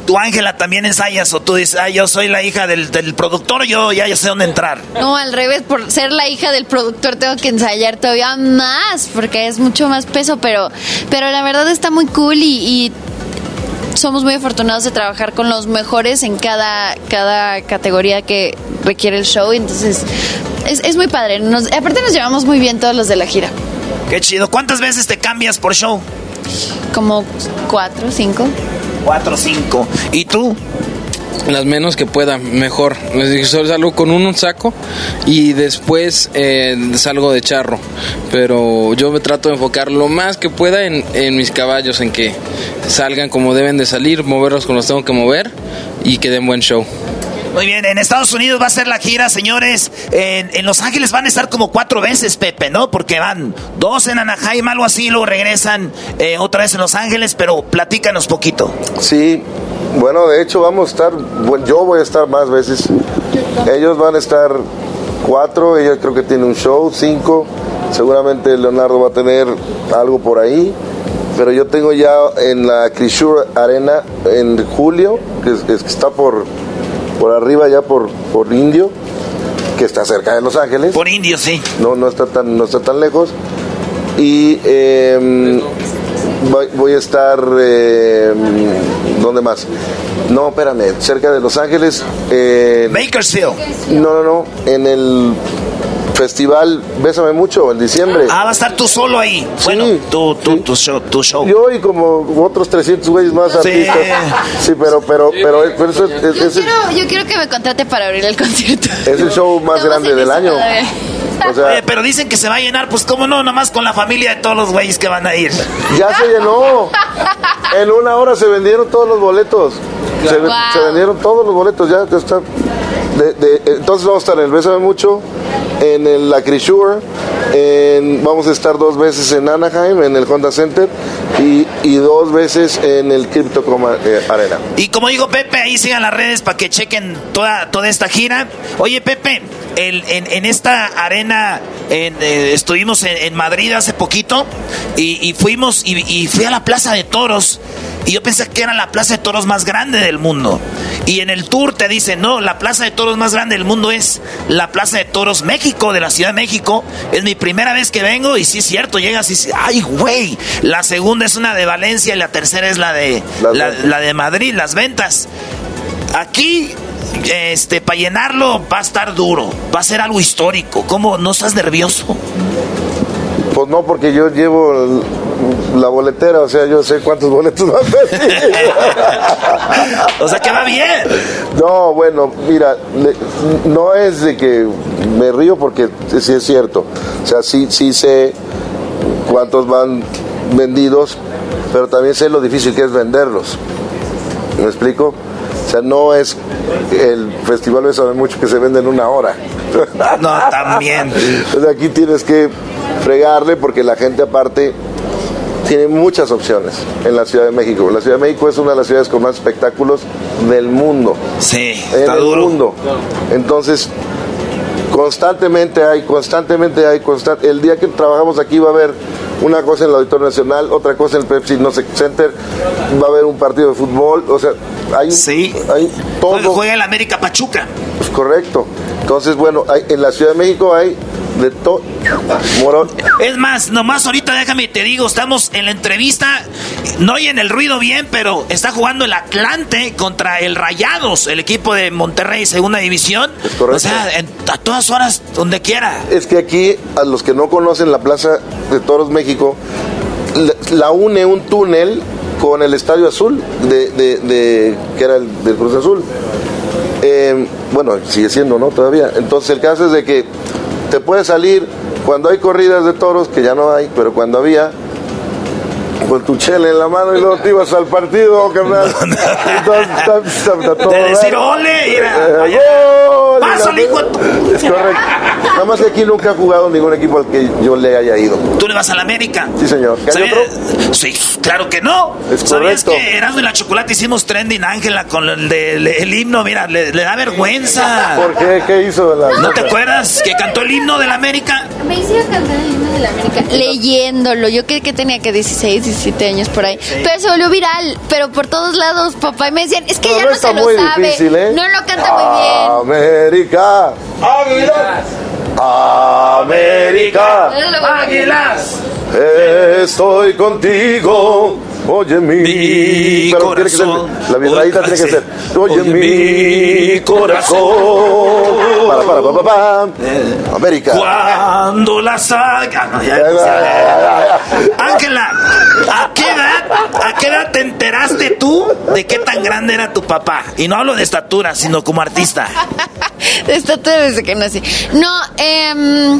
¿Tú, Ángela, también ensayas o tú dices, ah, yo soy la hija del, del productor, yo ya yo sé dónde entrar? No, al revés, por ser la hija del productor tengo que ensayar todavía más, porque es mucho más peso, pero, pero la verdad está muy cool y, y somos muy afortunados de trabajar con los mejores en cada, cada categoría que requiere el show, entonces es, es muy padre. Nos- aparte nos llevamos muy bien todos los de la gira, Qué chido. ¿Cuántas veces te cambias por show? como cuatro, cinco. Cuatro, cinco. ¿Y tú? Las menos que pueda, mejor. Les dije, solo salgo con un saco y después eh, salgo de charro. Pero yo me trato de enfocar lo más que pueda en, en mis caballos, en que salgan como deben de salir, moverlos como los tengo que mover y que den buen show. Muy bien, en Estados Unidos va a ser la gira, señores. En, Los Ángeles van a estar como cuatro veces, Pepe, ¿no? Porque van dos en Anaheim, algo así, luego regresan eh, otra vez en Los Ángeles, pero platícanos poquito. Sí, bueno, de hecho vamos a estar, yo voy a estar más veces. Ellos van a estar cuatro, ella creo que tiene un show, cinco. Seguramente Leonardo va a tener algo por ahí. Pero yo tengo ya en la Crisure Arena en julio, que, es que está por, por arriba ya por, por Indio, que está cerca de Los Ángeles. Por Indio, sí. No, no está tan, no está tan lejos. Y em, voy, voy a estar, em, ¿dónde más? No, espérame, cerca de Los Ángeles. en- Bakersfield. No, no, no, en el festival Bésame Mucho, en diciembre. Ah, va a estar tú solo ahí. Bueno, tu, tu, tu show, tu show. Yo y como otros 300 güeyes más Sí. artistas. Sí, pero, pero, pero, pero eso es, es- Yo es quiero, yo quiero que me contrate para abrir el concierto. es el show más grande del año. O sea, Oye, pero dicen que se va a llenar, pues cómo no, nomás con la familia de todos los güeyes que van a ir. Ya se llenó. En una hora se vendieron todos los boletos. Se, Wow. se vendieron todos los boletos, ya, ya está. De- entonces vamos a estar en el Bésame Mucho, en el La Crisure, en- vamos a estar dos veces en Anaheim, en el Honda Center, y, dos veces en el Crypto.com eh, Arena. Y como dijo Pepe, ahí sigan las redes para que chequen toda, toda esta gira. Oye, Pepe, en, esta arena en, eh, estuvimos en, Madrid hace poquito y, fuimos y fui a la Plaza de Toros y yo pensé que era la Plaza de Toros más grande del mundo. Y en el tour te dicen, no, la plaza de toros más grande del mundo es la Plaza de Toros México, de la Ciudad de México. Es mi primera vez que vengo y sí es cierto, llegas y dices, ay, güey. La segunda es una de Valencia y la tercera es la de, la, la de Madrid, las ventas. Aquí este, para llenarlo va a estar duro, va a ser algo histórico. ¿Cómo? ¿No estás nervioso? Pues no, porque yo llevo la boletera, o sea, yo sé cuántos [laughs] boletos va a O sea, que va bien. No, bueno, mira, no es de que me río porque sí es cierto. O sea, sí, sí sé cuántos van vendidos, pero también sé lo difícil que es venderlos. ¿Me explico? O sea, no es el festival de sabe mucho que se vende en una hora. No, también. [laughs] Entonces aquí tienes que fregarle porque la gente aparte tiene muchas opciones en la Ciudad de México. La Ciudad de México es una de las ciudades con más espectáculos del mundo. Sí, está en el mundo. Entonces, constantemente hay, constantemente hay, constant... el día que trabajamos aquí va a haber una cosa en el Auditorio Nacional, otra cosa en el Pepsi No Center, va a haber un partido de fútbol, o sea, hay, sí. hay todo. Juega el América Pachuca. Pues correcto. Entonces, bueno, hay, en la Ciudad de México hay de todo. Morón. Es más, nomás ahorita déjame te digo, estamos en la entrevista, no oyen el ruido bien, pero está jugando el Atlante contra el Rayados, el equipo de Monterrey, segunda división. O sea, a todas horas, donde quiera. Es que aquí, a los que no conocen la Plaza de Toros México, la une un túnel con el Estadio Azul, de, que era el del Cruz Azul. Eh, bueno, sigue siendo, ¿no? Todavía. Entonces el caso es de que te puede salir cuando hay corridas de toros, que ya no hay, pero cuando había, con tu chela en la mano y luego te ibas al partido, carnal. de decir, ole, mira. Eh, hijo. Es correcto. Nada más que aquí nunca ha jugado ningún equipo al que yo le haya ido. ¿Tú le vas a la América? Sí, señor. ¿Hay otro? Sí, claro que no. Es ¿Sabías correcto. que Erasmo y la Chocolate hicimos trending Ángela con el, de, el himno? Mira, le, le, da vergüenza. ¿Por qué? ¿Qué hizo? La... ¿No te acuerdas que cantó el himno de la América? Me hicieron cantar el himno de la América. Leyéndolo. Yo creí que tenía que 16, 17 años por ahí. Pero se volvió viral. Pero por todos lados, papá. Y me decían, es que no, ya no, no, está se lo muy sabe. Difícil, ¿eh? No lo canta muy bien. América. Águilas. América. Águilas. Estoy contigo. Oye mi, mi pero corazón. Tiene que ser, la vibradita tiene que ser. Oye, Oye, mi mi corazón. Para, para, para, para. América. Cuando la ya, Ángela, ¿a qué edad, a qué edad te enteraste tú de qué tan grande era tu papá? Y no hablo de estatura, sino como artista. [laughs] de estatura desde que nací. No, eh,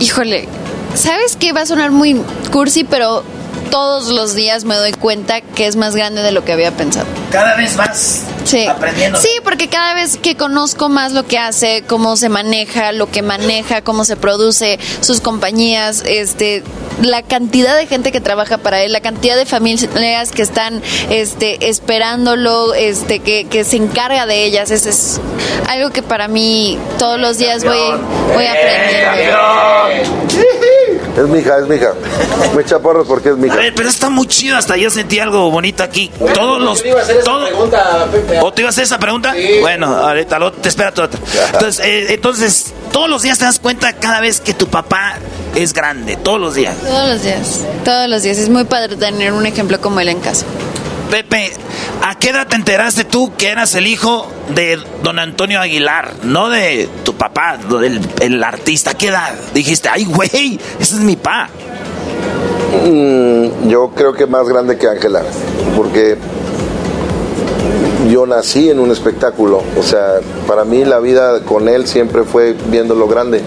híjole, ¿sabes qué? Va a sonar muy cursi, pero todos los días me doy cuenta que es más grande de lo que había pensado. Cada vez más Sí. aprendiendo. Sí, porque cada vez que conozco más lo que hace, cómo se maneja, lo que maneja, cómo se produce, sus compañías, este, la cantidad de gente que trabaja para él, la cantidad de familias que están este, esperándolo, este, que, que se encarga de ellas, eso es algo que para mí toy los días voy, voy aprendiendo. Es mi hija, es mi hija. Me echa porros porque es mi hija. A ver, pero está muy chido, hasta yo sentí algo bonito aquí. Todos los... todo- ¿O te iba a hacer esa pregunta? Bueno, ahorita lo- te espera tu otra. Entonces, eh, entonces, todos los días te das cuenta cada vez que tu papá es grande, todos los días. Todos los días, todos los días. Es muy padre tener un ejemplo como él en casa. Pepe, ¿a qué edad te enteraste tú que eras el hijo de don Antonio Aguilar? No de tu papá, del el artista. ¿A qué edad? Dijiste, ay, güey, ese es mi pa. Mm, yo creo que más grande que Ángela, porque yo nací en un espectáculo, o sea, para mí la vida con él siempre fue viendo lo grande,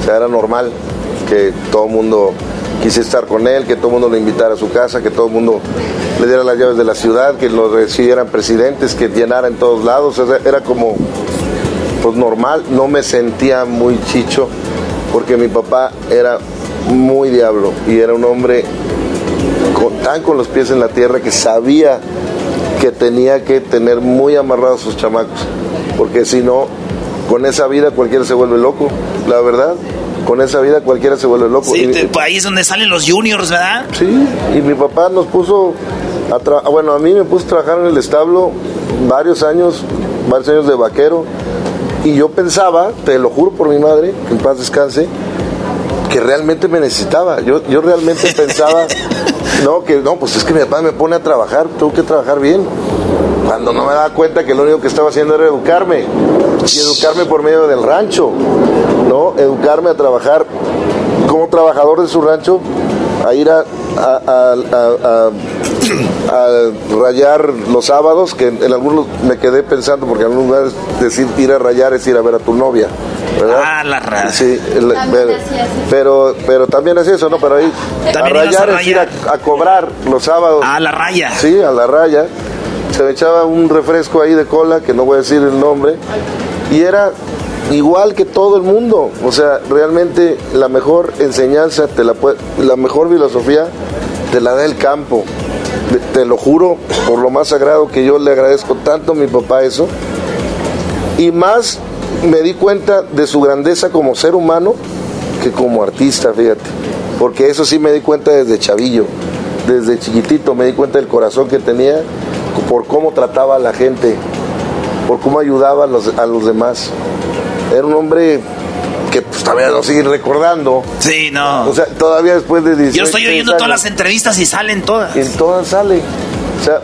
o sea, era normal que todo el mundo quisiera estar con él, que todo el mundo lo invitara a su casa, que todo el mundo le diera las llaves de la ciudad, que lo recibieran presidentes, que llenara en todos lados, era como pues normal, no me sentía muy chicho, porque mi papá era muy diablo y era un hombre con- tan con los pies en la tierra que sabía que tenía que tener muy amarrados sus chamacos, porque si no, con esa vida cualquiera se vuelve loco, la verdad, con esa vida cualquiera se vuelve loco. Sí, Y- te- ahí es donde salen los juniors, ¿verdad? Sí, y mi papá nos puso a tra- bueno, a mí me puse a trabajar en el establo varios años, varios años de vaquero, y yo pensaba, te lo juro por mi madre, que en paz descanse, que realmente me necesitaba. Yo, yo realmente [laughs] pensaba, no, que no, pues es que mi papá me pone a trabajar, tengo que trabajar bien. Cuando no me daba cuenta que lo único que estaba haciendo era educarme, y educarme por medio del rancho, ¿no? Educarme a trabajar como trabajador de su rancho, a ir a, a- a- a- a- a rayar los sábados, que en algunos me quedé pensando, porque en algunos lugares decir ir a rayar es ir a ver a tu novia, ¿verdad? Ah, la ra- Sí, el- pero, pero, pero también es eso, ¿no? Pero ahí También a a rayar es ir a, rayar. a cobrar los sábados. A la raya. Sí, a la raya. Se me echaba un refresco ahí de cola, que no voy a decir el nombre, y era igual que todo el mundo. O sea, realmente la mejor enseñanza, te la, la mejor filosofía, te la da el campo. Te, te lo juro, por lo más sagrado que yo le agradezco tanto a mi papá eso. Y más me di cuenta de su grandeza como ser humano que como artista, fíjate. Porque eso sí me di cuenta desde chavillo, desde chiquitito me di cuenta del corazón que tenía, por cómo trataba a la gente, por cómo ayudaba a los, a los demás. Era un hombre que pues, todavía lo sigue recordando. Sí, no. O sea, todavía después de 18 Yo estoy oyendo todas las entrevistas y salen todas. En todas sale. O sea,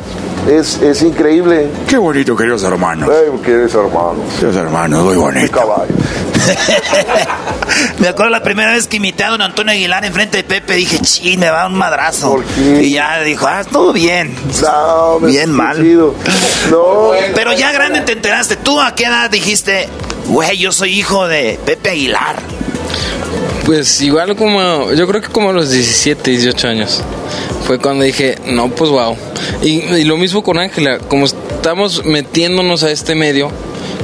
es, es increíble. Qué bonito, queridos hermanos. Ay, queridos hermanos. Queridos hermanos, muy bonito. Caballo. [laughs] Me acuerdo la primera vez que imité a don Antonio Aguilar enfrente de Pepe, dije, chi, me va un madrazo. Y ya dijo, ah, todo bien. No, me- bien mal. No. Pero ya grande te enteraste. ¿Tú a qué edad dijiste, güey, yo soy hijo de Pepe Aguilar? Pues igual como, yo creo que como a los 17, 18 años. Fue cuando dije, no, pues wow. Y, y lo mismo con Ángela, como estamos metiéndonos a este medio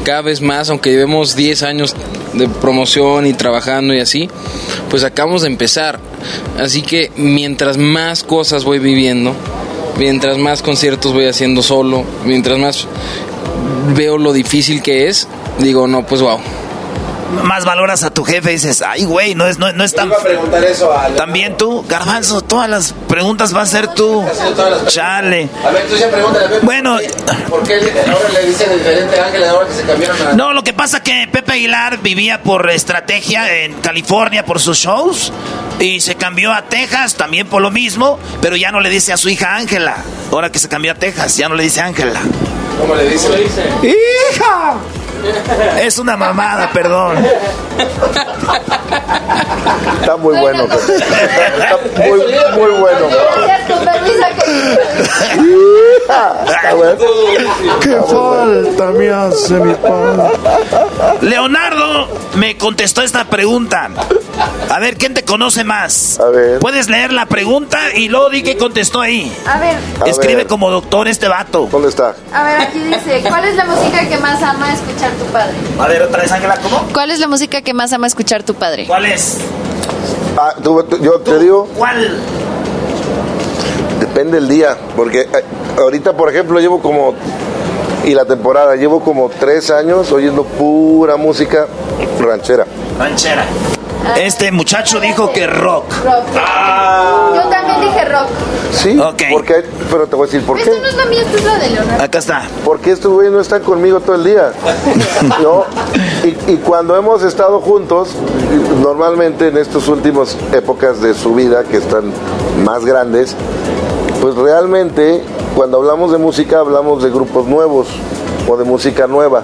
cada vez más, aunque llevemos 10 años de promoción y trabajando y así, pues acabamos de empezar. Así que mientras más cosas voy viviendo, mientras más conciertos voy haciendo solo, mientras más veo lo difícil que es, digo, no, pues wow. Más valoras a tu jefe y dices, ay, güey, no es, no, no es tan... preguntar eso a También tú, Garbanzo, todas las preguntas va a ser tú. Chale. A ver, tú ya pregúntale. Bueno, ¿Por qué ahora le dicen diferente a Ángel ahora que se cambiaron a... No, lo que pasa que Pepe Aguilar vivía por estrategia en California por sus shows y se cambió a Texas también por lo mismo, pero ya no le dice a su hija Ángela. Ahora que se cambió a Texas, ya no le dice Ángela. ¿Cómo le dice? ¡Hija! Es una mamada, perdón. Está muy bueno. Pepe. Está muy, muy bueno. [laughs] Bueno. ¿Qué falta me hace mi padre? Leonardo me contestó esta pregunta. A ver, ¿quién te conoce más? A ver. Puedes leer la pregunta y luego di que contestó ahí. A ver, A Escribe ver. como doctor este vato. ¿Dónde está? a ver, aquí dice, ¿cuál es la música que más ama escuchar tu padre? A ver, otra vez, Ángela, ¿cómo? ¿Cuál es la música que más ama escuchar tu padre? ¿Cuál es? Ah, tú- tú- yo te digo, ¿Cuál? depende del día. Porque eh, ahorita, por ejemplo, llevo como. Y la temporada, llevo como tres años oyendo pura música ranchera. Ranchera. Este muchacho dijo que rock. Rock. Yo también dije rock. Sí, Ok. porque, pero te voy a decir, ¿por qué? Esta no es la mía, esta es la de Leonardo. Acá está. Porque estos güeyes no están conmigo todo el día. [laughs] ¿no? Y, y cuando hemos estado juntos, normalmente en estas últimas épocas de su vida, que están más grandes, pues realmente cuando hablamos de música hablamos de grupos nuevos o de música nueva.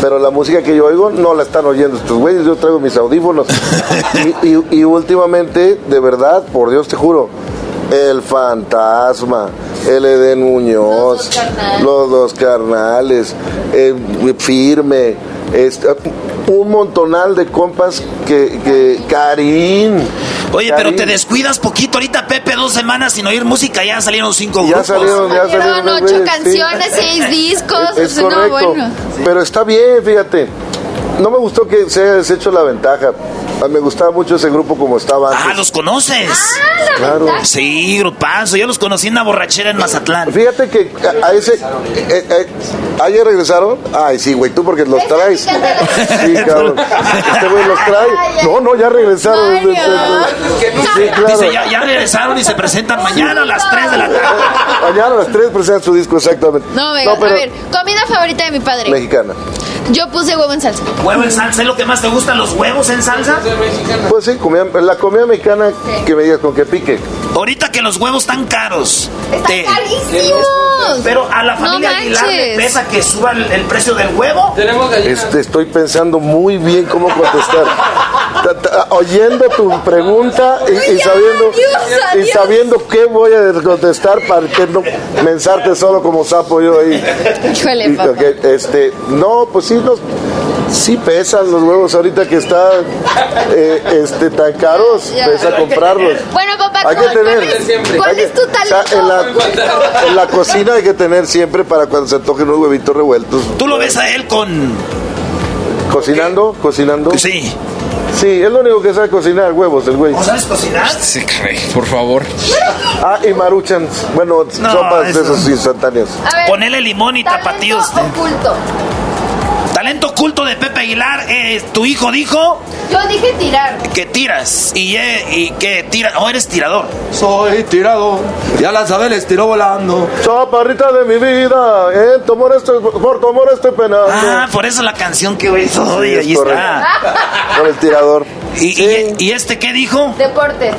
Pero la música que yo oigo no la están oyendo estos güeyes, yo traigo mis audífonos. [laughs] Y, y- y últimamente, de verdad, por Dios te juro, El Fantasma, el Eden Muñoz, los dos carnales, eh, Firme, este, un montonal de compas que, que Karim. Oye, pero te descuidas poquito. Ahorita Pepe, dos semanas sin oír música, ya salieron cinco Ya grupos. salieron, ya Salieron ocho sí. canciones, seis discos. Es o sea, no, bueno. Pero está bien, fíjate. No me gustó que se haya deshecho la ventaja. Ah, Me gustaba mucho ese grupo como estaba antes. Ah, ¿los conoces? Claro. Sí, grupazo. Yo los conocí en una borrachera en Mazatlán. Fíjate que a, a ese. Eh, eh, ¿Ayer regresaron? Ay, sí, güey, tú porque los traes. Sí, cabrón. Este güey los trae. No, no, ya regresaron. Sí, claro. Dice, ya, ya regresaron y se presentan mañana a las 3 de la tarde. Mañana a las 3 presentan su disco, exactamente. No, venga, pero a ver, comida favorita de mi padre. Mexicana. Yo puse huevo en salsa. ¿Huevo en salsa es lo que más te gustan, los huevos en salsa? Pues sí, comida- la comida mexicana que me digas con que pique. Ahorita que los huevos están caros. te- carísimos. Pero a la familia No Aguilar le pesa que suba el, el precio del huevo. Este, estoy pensando muy bien cómo contestar. Ta- ta- Oyendo tu pregunta y, y sabiendo y sabiendo qué voy a contestar para que no mensarte solo como sapo yo ahí. Híjole, Y, papá. este, no, pues sí nos sí pesan los huevos ahorita que están eh, este tan caros, Ya. pesa comprarlos. Bueno, papá, Hay que ¿cuál, cuál tener es, cuál hay que- es tu o sea, talento? en, la, en la cocina hay que tener siempre para cuando se antojen unos huevitos revueltos. Tú lo ves a él con... ¿Cocinando? ¿Cocinando? Sí. Sí, es lo único que sabe cocinar, huevos, el güey. ¿O sabes cocinar? Sí, caray, por favor. Ah, y maruchans. Bueno, No, sopas eso- de esos instantáneos. Ver, Ponele limón y tapatíos. oculto. Talento oculto de Pepe Aguilar. eh, tu hijo dijo Yo dije tirar. que tiras. Y, eh, y que tira. O eres tirador. Soy tirado, ya la sabe, les tiró volando. Chaparrita de mi vida, eh, tu amor estoy, por tu amor estoy penando. Ah, por eso la canción que soy. Sí, es ahí correcto. está. Con el tirador. ¿Y, y, y este qué dijo? Deporte.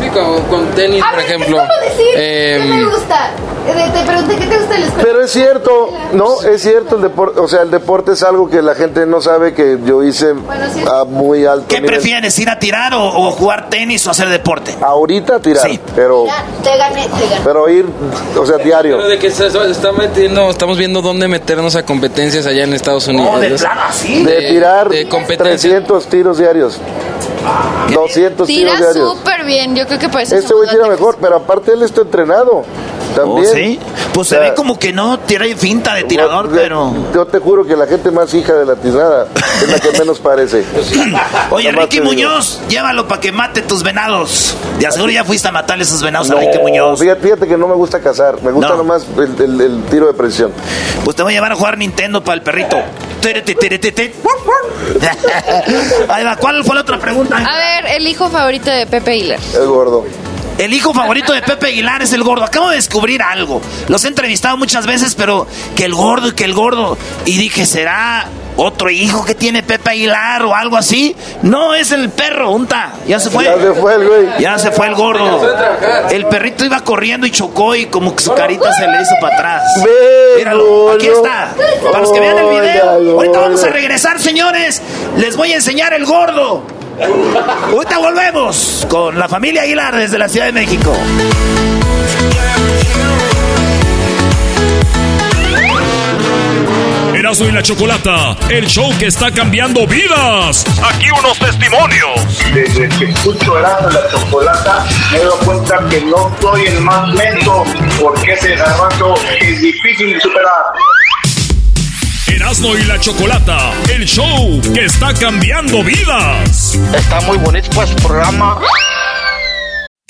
Sí, con, con tenis, A por ver, ejemplo. Como decir, ¿qué Em, me gusta? Eh, Te pregunté, ¿qué te gusta de la escuela? Pero es cierto, no, es cierto el deporte, o sea, el deporte es algo que la gente no sabe que yo hice sí. a muy alto ¿Qué nivel. prefieres? ¿Ir a tirar o, o jugar tenis o hacer deporte? Ahorita tirar, pero Ya, te gané, te gané. pero ir, o sea, diario. Pero de que se, se está metiendo, estamos viendo dónde meternos a competencias allá en Estados Unidos. Oh, de plano, así. De tirar de competencia. 300 tiros diarios. 200 Tira tiros diarios. súper bien. Yo creo que por eso Este güey tira mejor, pero aparte él está entrenado. También. ¿Oh, sí? Pues se O sea, ve como que no tira finta de tirador, yo- pero. Yo te juro que la gente más hija de la tiznada es la que menos parece. [laughs] Oye, Ricky digo. Muñoz, llévalo para que mate tus venados. De aseguro ya fuiste a matarle esos venados a Ricky Muñoz. Fíjate, fíjate que no me gusta cazar, me gusta No. nomás el, el- el tiro de precisión. Pues te voy a llevar a jugar Nintendo para el perrito. [laughs] Ahí va, ¿cuál fue la otra pregunta? A ver, el hijo favorito de Pepe Aguilar. El gordo. El hijo favorito de Pepe Aguilar es el gordo. Acabo de descubrir algo. Los he entrevistado muchas veces, pero que el gordo y que el gordo. Y dije, ¿será otro hijo que tiene Pepe Aguilar o algo así? No, es el perro, unta. Ya se fue. Ya se fue el güey. Ya se fue el gordo. El perrito iba corriendo y chocó y como que su carita se le hizo para atrás. Míralo, aquí está. Para los que vean el video. Ahorita vamos a regresar, señores. Les voy a enseñar el gordo. Ahorita volvemos con la familia Aguilar desde la Ciudad de México. Erasmo y la Chocolata, el show que está cambiando vidas. Aquí unos testimonios. Desde que escucho Erasmo y la Chocolata, me doy cuenta que no soy el más lento, porque ese garbanzo es difícil de superar. Erasmo y la Chocolata, el show que está cambiando vidas. Está muy bonito pues programa.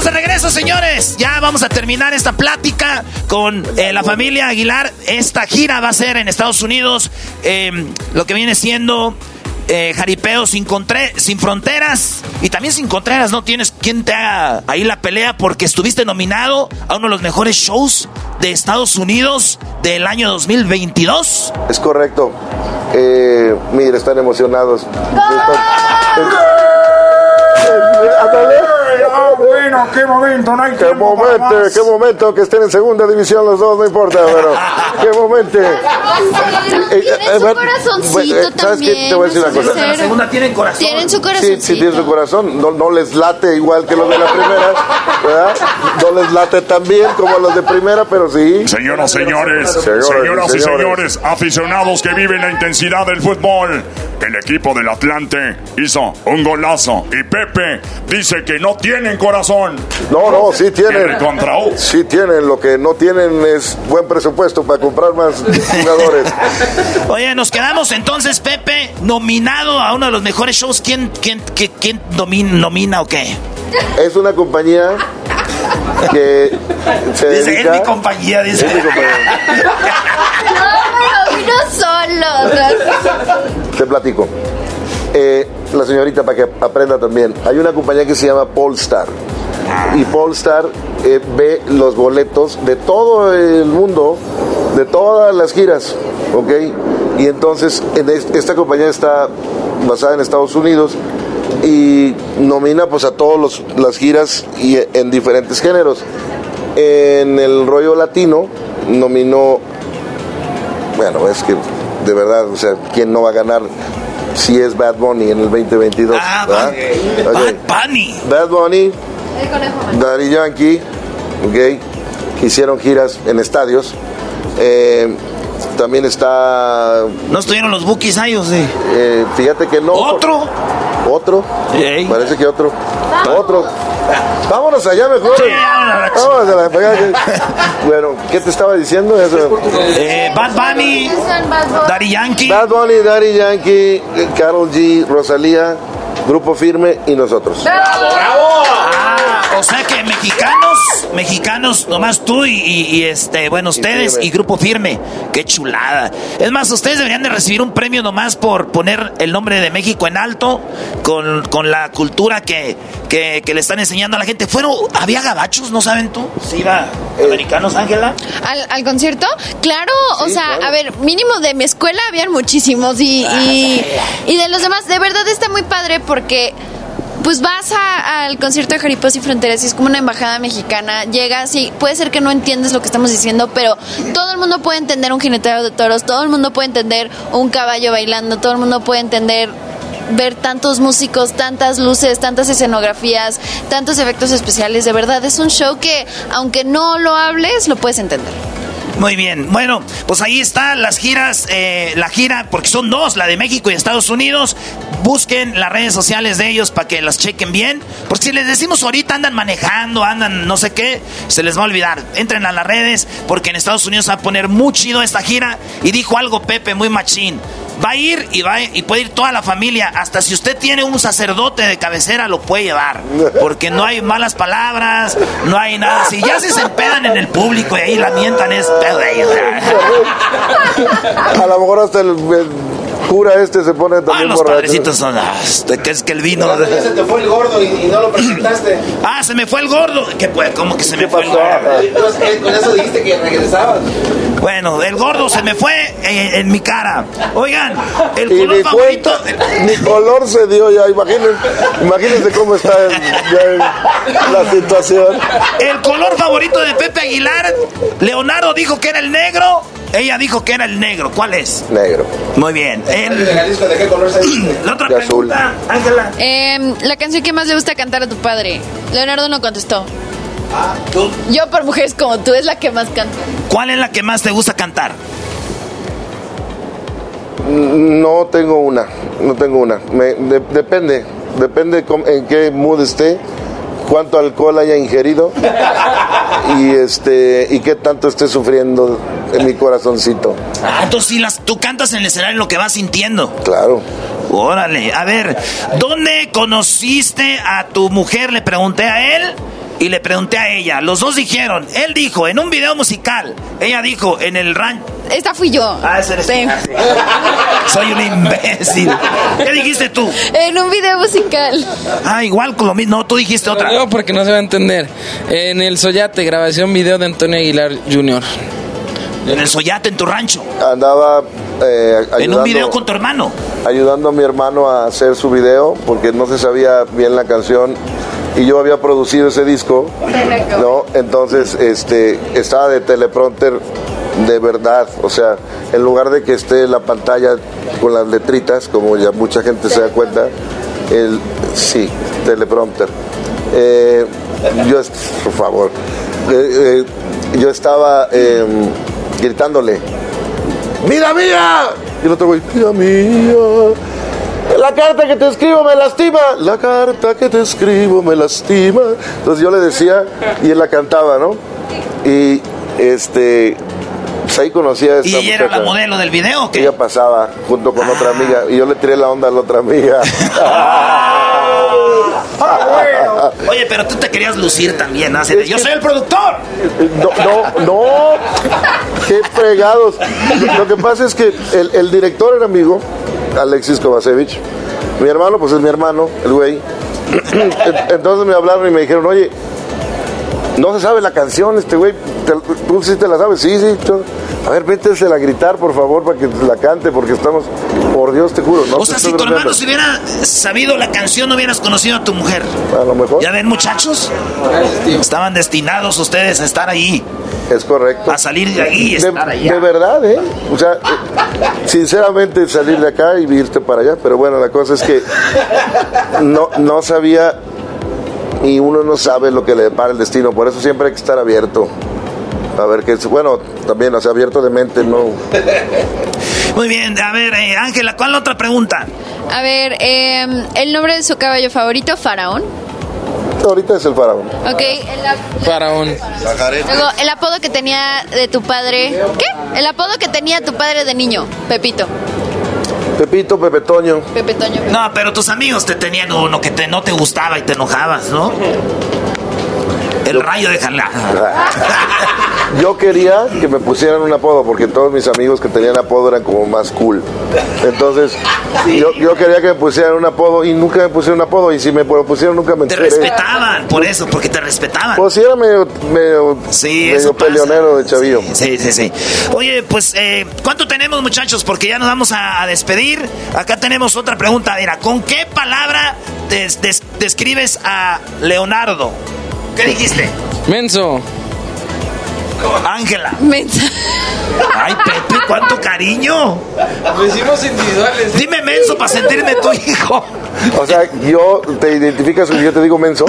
Estamos de regreso, señores. Ya vamos a terminar esta plática con eh, la familia Aguilar. Esta gira va a ser en Estados Unidos. eh, lo que viene siendo eh, jaripeo sin, contre- sin fronteras. Y también sin contreras. No tienes quien te haga ahí la pelea porque estuviste nominado a uno de los mejores shows de Estados Unidos del año 2022. Es correcto. Eh, mira, están emocionados. Están- Eh, ándale. Bueno, qué momento, no hay Qué momento, más. qué momento que estén en segunda división los dos, no importa, pero qué momento. Eh, Tienen su corazoncito ¿Sabes qué? Te voy a decir una cosa. también. tienen corazón. Tienen su Sí, corazoncito. sí tiene su corazón, no, no les late igual que los de la primera, ¿verdad? No les late tan bien como los de primera, pero sí. Señoras, señores, Señores, señoras y señores. señores, aficionados que viven la intensidad del fútbol, el equipo del Atlante hizo un golazo y Pepe dice que no tienen corazón. No, no, sí tienen. Sí tienen, lo que no tienen es buen presupuesto para comprar más jugadores. [laughs] Oye, nos quedamos entonces, Pepe, nominado a uno de los mejores shows. ¿Quién, quién, qué- quién domina, nomina o qué? Es una compañía que se Dice, dedica... es mi compañía, dice. Es mi compañía. No, vino solo. Te platico. Eh, la señorita, para que aprenda también, hay una compañía que se llama Polestar. Y Polestar eh, ve los boletos de todo el mundo, de todas las giras, ¿ok? Y entonces en es- esta compañía está basada en Estados Unidos y nomina pues a todas las giras y en diferentes géneros. En el rollo latino nominó bueno, es que de verdad, o sea, ¿quién no va a ganar si es Bad Bunny en el 2022? Ah. Bad Ok. Bunny. Bad Bunny, el conejo. Daddy Yankee, ok, hicieron giras en estadios. Eh, también está, ¿No estuvieron los bookies ahí o sí? eh, fíjate que no. ¿Otro? Otro, parece que otro. Otro. Vámonos allá mejor. Sí, vámonos. Vámonos a la pegada. Bueno, ¿qué te estaba diciendo? Eso. Eh, Bad Bunny, Daddy Yankee. Bad Bunny, Daddy Yankee, Carol G, Rosalía, Grupo Firme y nosotros. Ah, o sea que mexicanos, mexicanos, nomás tú y, y- y, este, bueno, ustedes y Grupo Firme. Qué chulada. Es más, ustedes deberían de recibir un premio nomás por poner el nombre de México en alto con, con la cultura que, que, que le están enseñando a la gente. Fueron, había gabachos, ¿no saben tú? Sí, iba americanos, Ángela. ¿Al, al concierto? Claro, o sea, a ver, mínimo de mi escuela habían muchísimos y, y, y de los demás, de verdad está muy padre porque pues vas a- al concierto de Jaripos y Fronteras y es como una embajada mexicana, llegas y puede ser que no entiendes lo que estamos diciendo, pero todo el mundo puede entender un jineteo de toros, todo el mundo puede entender un caballo bailando, todo el mundo puede entender ver tantos músicos, tantas luces, tantas escenografías, tantos efectos especiales, de verdad es un show que aunque no lo hables, lo puedes entender. Muy bien, bueno, pues ahí están las giras, eh, la gira, porque son dos, la de México y Estados Unidos. Busquen las redes sociales de ellos para que las chequen bien. Porque si les decimos ahorita andan manejando, andan no sé qué, se les va a olvidar. Entren a las redes porque en Estados Unidos va a poner muy chido esta gira. Y dijo algo Pepe, muy machín. Va a ir y va y puede ir toda la familia. Hasta si usted tiene un sacerdote de cabecera, lo puede llevar. Porque no hay malas palabras, no hay nada. Si ya se se empedan en el público y ahí la mientan, es. A lo mejor hasta el cura este se pone Ah, también los borracho. padrecitos son. ah, de que es que el vino. Se te fue el gordo y, y no lo presentaste. Ah, se me fue el gordo. ¿Qué pues? ¿Cómo que se me fue el gordo? Entonces, eh, con eso dijiste que regresabas. Bueno, el gordo se me fue en, en mi cara. Oigan, el Y color favorito. cuenta, ni color se dio ya, imagínense, imagínense cómo está el- ya el- la situación. El color favorito de Pepe Aguilar. Leonardo dijo que era el negro. Ella dijo que era el negro. ¿Cuál es? Negro. Muy bien. El- De Jalisco, ¿de qué color se [clears throat] la otra De azul. pregunta, Ángela. Em, la canción que más le gusta cantar a tu padre. Leonardo no contestó. ¿Tú? Yo por mujeres como tú es la que más canta. ¿Cuál es la que más te gusta cantar? No tengo una, no tengo una. Me- de- depende, depende en qué mood esté, cuánto alcohol haya ingerido [laughs] y este y qué tanto esté sufriendo en mi corazoncito. Ah, entonces sí las, tú cantas en el escenario lo que vas sintiendo. Claro. Órale, a ver, ¿dónde conociste a tu mujer? Le pregunté a él y le pregunté a ella. Los dos dijeron, él dijo en un video musical, ella dijo en el rancho. Esta fui yo. Ah, ese eres Sí. tú. [laughs] Soy un imbécil. ¿Qué dijiste tú? En un video musical. Ah, igual con lo mismo. No, tú dijiste otra. No, porque no se va a entender. En el Soyate, grabación video de Antonio Aguilar Jr. En el Soyate, en tu rancho. Andaba eh, ayudando, En un video con tu hermano. ayudando a mi hermano a hacer su video porque no se sabía bien la canción y yo había producido ese disco, ¿no? Entonces, este, estaba de teleprompter de verdad, o sea, en lugar de que esté la pantalla con las letritas, como ya mucha gente se da cuenta, el, sí, teleprompter. Eh, yo, por favor, eh, eh, yo estaba eh, gritándole, ¡Mira mía! Y el otro güey, ¡Mira mía! La carta que te escribo me lastima. La carta que te escribo me lastima. Entonces yo le decía y él la cantaba, ¿no? Y este. Pues ahí conocía a esta ¿Y era la modelo del video o qué? Ella pasaba junto con otra amiga y yo le tiré la onda a la otra amiga. [laughs] [laughs] Oye, pero tú te querías lucir también, ¿no? Yo soy el productor. No, no, no. Qué fregados. Lo, lo que pasa es que el, el director era amigo, Alexis Kovacevic. Mi hermano, pues es mi hermano, el güey. [clears throat] Entonces me hablaron y me dijeron, oye, no se sabe la canción, este güey. ¿Te- ¿Tú sí te la sabes? Sí, sí. tú- A ver, métesela a gritar, por favor, para que la cante, porque estamos, por Dios te juro. No o sea, si tu hermano se hubiera sabido la canción, no hubieras conocido a tu mujer. A lo mejor. ¿Ya ven, muchachos? Estaban destinados ustedes a estar ahí. Es correcto. A salir de ahí y De, estar allá. de verdad, ¿eh? O sea, sinceramente salir de acá y irte para allá, pero bueno, la cosa es que no, no sabía y uno no sabe lo que le depara el destino, por eso siempre hay que estar abierto. A ver qué es, bueno, también, o sea, abierto de mente, no. [laughs] Muy bien, a ver, eh, Ángela, ¿cuál otra pregunta? A ver, eh, el nombre de su caballo favorito, Faraón. Ahorita es el faraón. Ok, el, Faraón. luego, el apodo que tenía de tu padre. ¿Qué? El apodo que tenía tu padre de niño, Pepito. Pepito, Pepe Toño. Pepe Toño. No, pero tus amigos te tenían uno que te, no te gustaba y te enojabas, ¿no? El rayo de Jalá. [laughs] Yo quería que me pusieran un apodo porque todos mis amigos que tenían apodo eran como más cool. Entonces, yo, yo quería que me pusieran un apodo y nunca me pusieron un apodo. Y si me lo pusieron, nunca me Te enteré. respetaban, por eso, porque te respetaban. Pues sí, era medio, medio, Sí, medio eso pasa. peleonero de chavillo. Sí, sí, sí. Oye, pues, eh, ¿cuánto tenemos, muchachos? Porque ya nos vamos a, a despedir. Acá tenemos otra pregunta. Mira, ¿con qué palabra des- des- describes a Leonardo? ¿Qué dijiste? Menso. Ángela. Mensa. [laughs] Ay, Pepe, cuánto cariño. Lo hicimos individuales. Dime menso para sentirme tu hijo. O sea, yo te identificas y yo te digo menso.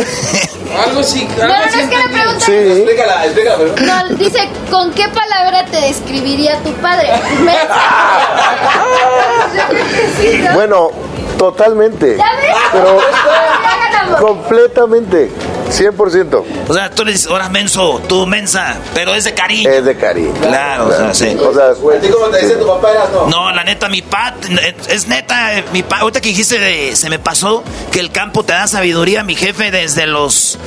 Algo así. No, no, no, es que la pregunta Sí. Explícala, explícala. No, dice, ¿con qué palabra te describiría tu padre? Mensa. Bueno, totalmente. ¿Ya ves? Pero completamente. 100%. O sea, tú le dices, ahora menso, tú mensa, pero es de cariño. Es de cariño. Claro, o sea, sí. O sea, ¿A ti cómo te dice tu papá eras no? No, la neta, mi pa, es neta, mi pa, ahorita que dijiste de, se me pasó que el campo te da sabiduría, mi jefe desde los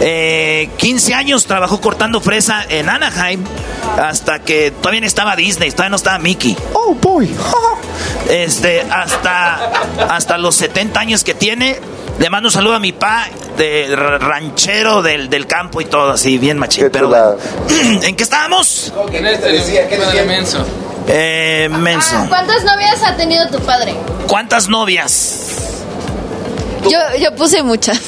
eh, 15 años trabajó cortando fresa en Anaheim hasta que todavía no estaba Disney, todavía no estaba Mickey. Oh, boy. [laughs] Este, hasta, hasta los 70 años que tiene, le mando un saludo a mi pa, de ra- ranchero del, del campo y todo, así, bien machín. Pero, bueno. [clears throat] ¿En qué estábamos? En este decía? ¿Qué decía? menso. Eh, menso. Ah, ¿Cuántas novias ha tenido tu padre? ¿Cuántas novias? Yo, yo puse muchas.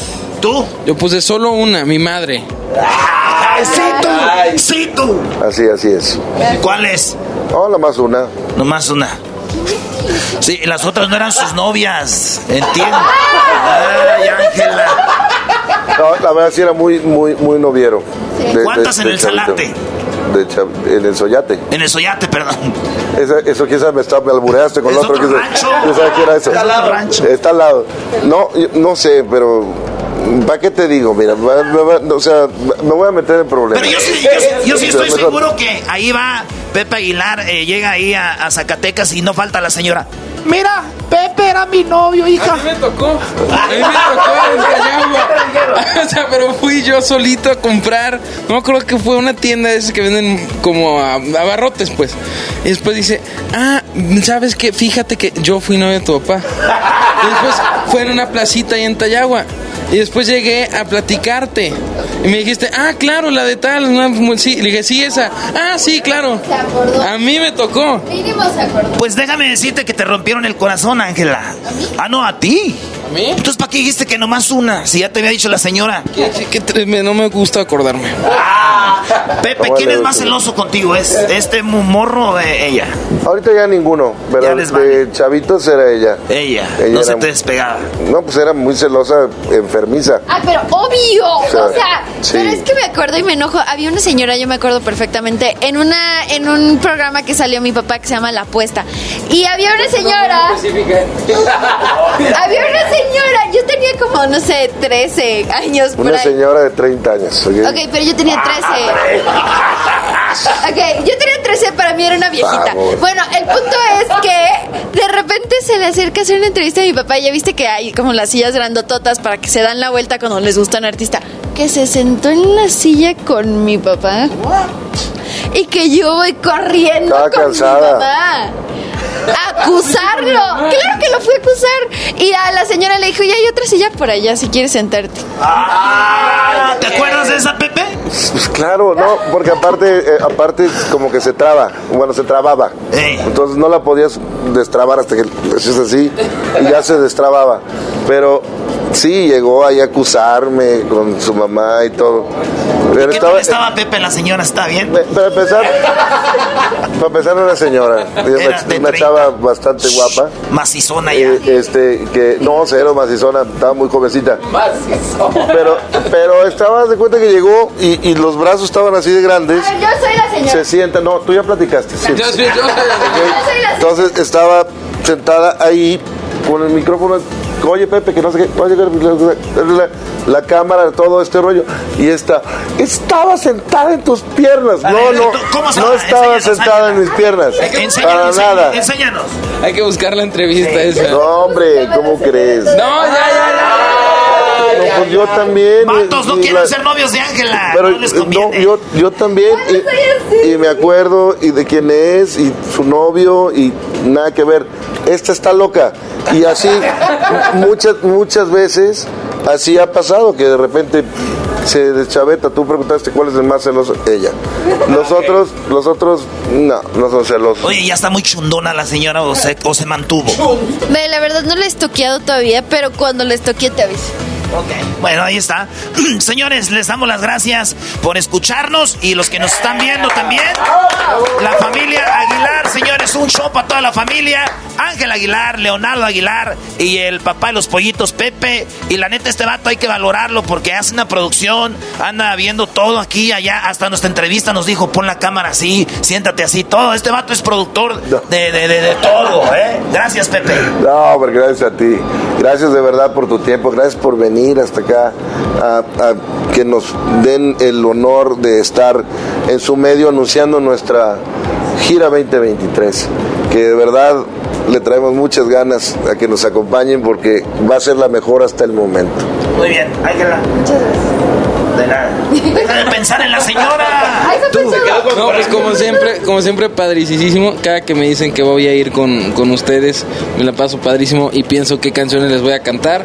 ¿Tú? Yo puse solo una, mi madre. ¡Ay, sí tú! ¡Sí tú! así, así es. ¿Cuál es? No, la más una. Nomás una. Sí, las otras no eran sus novias. Entiendo. [laughs] Ay, Ángela. No, la verdad sí era muy, muy, muy noviero. De- ¿Cuántas en el chavito. Salate? De chav- en el Soyate. En el Soyate, perdón. Eso, sabe, me, está, me albureaste con ¿Es el otro. otro quién sabe- rancho? qué era eso? Está al lado. Rancho. Está al lado. No, no sé, pero ¿para qué te digo? Mira, o sea, me voy a meter en problemas. Pero yo sí, yo sí- yo sí estoy seguro que ahí va Pepe Aguilar, eh, llega ahí a, a Zacatecas y no falta la señora. Mira, Pepe era mi novio, hija. A mí me tocó. A mí me tocó. [laughs] O sea, pero fui yo solito a comprar. No creo que fue una tienda de esas que venden como a, abarrotes, pues. Y después dice, ah, ¿sabes qué? Fíjate que yo fui novio de tu papá. Y después fue en una placita ahí en Tayagua. Y después llegué a platicarte. Y me dijiste, ah, claro, la de tal. Sí, le dije, sí, esa. Ah, sí, claro. Se acordó. A mí me tocó. Mínimo se acordó. Pues déjame decirte que te rompieron el corazón, Ángela. Ah, no, a ti. ¿A mí? Entonces, ¿para qué dijiste que nomás una? Si ya te había dicho la señora. ¿Qué, qué tre- me- no me gusta acordarme. Pepe, ¿Cómo ¿quién es más celoso contigo? ¿Es este morro o ella? Ahorita ya ninguno, pero Ya les de chavitos era ella. Ella. Ella no se te despegaba. No, pues era muy celosa, enfermiza. Ah, pero obvio. O O sea, sí. pero es que me acuerdo y me enojo. Había una señora, yo me acuerdo perfectamente, en una en un programa que salió mi papá que se llama La Apuesta. Y había una señora. [laughs] había una señora. señora Yo tenía como, no sé, 13 años por Una ahí. señora de 30 años. ¿ok? Ok, pero yo tenía 13. Ok, yo tenía 13, para mí era una viejita. Favor. Bueno, el punto es que de repente se le acerca a hacer una entrevista a mi papá. Y ya viste que hay como las sillas grandototas para que se dan la vuelta cuando les gusta un artista. Que se sentó en la silla con mi papá. Y que yo voy corriendo Estaba con cansada. mi papá. A acusarlo. Claro que lo fui a acusar. Y a la señora le dijo, ya hay otra silla por allá si quieres sentarte. Ah, ¿Te acuerdas de esa, Pepe? Pues claro, no, porque aparte, eh, aparte como que se traba, bueno, se trababa. Entonces no la podías destrabar hasta que hacías así y ya se destrababa. Pero sí, llegó ahí a acusarme con su mamá y todo. Pero ¿Qué tal estaba Pepe, la señora? ¿Está bien? Para empezar, para empezar era una señora, Era una, una chava bastante guapa. Macizona ya. Eh, este, que no, cero macizona, estaba muy jovencita. Pero, pero estaba de cuenta que llegó y, y los brazos estaban así de grandes. Yo soy la señora. Se sienta, no, tú ya platicaste. sí. Yo soy- yo soy la señora. Yo soy la Entonces estaba sentada ahí con el micrófono. Oye, Pepe, que no sé qué. Oye, la, cámara, todo este rollo. Y esta, estaba sentada en tus piernas. No, no, ¿cómo se no va? estaba Enséñanos, sentada en mis piernas. Para nada. enséñanos. Hay que buscar la entrevista esa. No, hombre, ¿cómo crees? No, ya, ya, No, pues yo también. Vatos, no y- y quieren la- ser novios de Ángela. Pero no les eh, conviene. no, yo, yo también. y, y me acuerdo y de quién es y su novio y nada que ver. Esta está loca. Y así [laughs] muchas, muchas veces así ha pasado que de repente se deschaveta. Tú preguntaste cuál es el más celoso. Ella. Los otros, los otros, no, no son celosos. Oye, ya está muy chundona la señora o se, o se mantuvo. Ve, la verdad no le he estoqueado todavía, pero cuando le estoquee te aviso. Ok, bueno, ahí está. [clears throat] Señores, les damos las gracias por escucharnos y los que nos están viendo también. La familia Aguilar, señores, un show para toda la familia. Ángel Aguilar, Leonardo Aguilar y el papá de los pollitos, Pepe. Y la neta, este vato hay que valorarlo porque hace una producción, anda viendo todo aquí, allá. Hasta nuestra entrevista nos dijo, pon la cámara así, siéntate así, todo. Este vato es productor de, de, de, de todo, ¿eh? Gracias, Pepe. No, pero gracias a ti. Gracias de verdad por tu tiempo. Gracias por venir hasta acá a, a que nos den el honor de estar en su medio anunciando nuestra gira 2023. Que de verdad le traemos muchas ganas a que nos acompañen porque va a ser la mejor hasta el momento. Muy bien, Ángela. Muchas gracias. De nada. Deja de pensar en la señora. [laughs] Tú. No, pues como siempre, como siempre, padricísimo. Cada que me dicen que voy a ir con, con ustedes, me la paso padrísimo y pienso qué canciones les voy a cantar.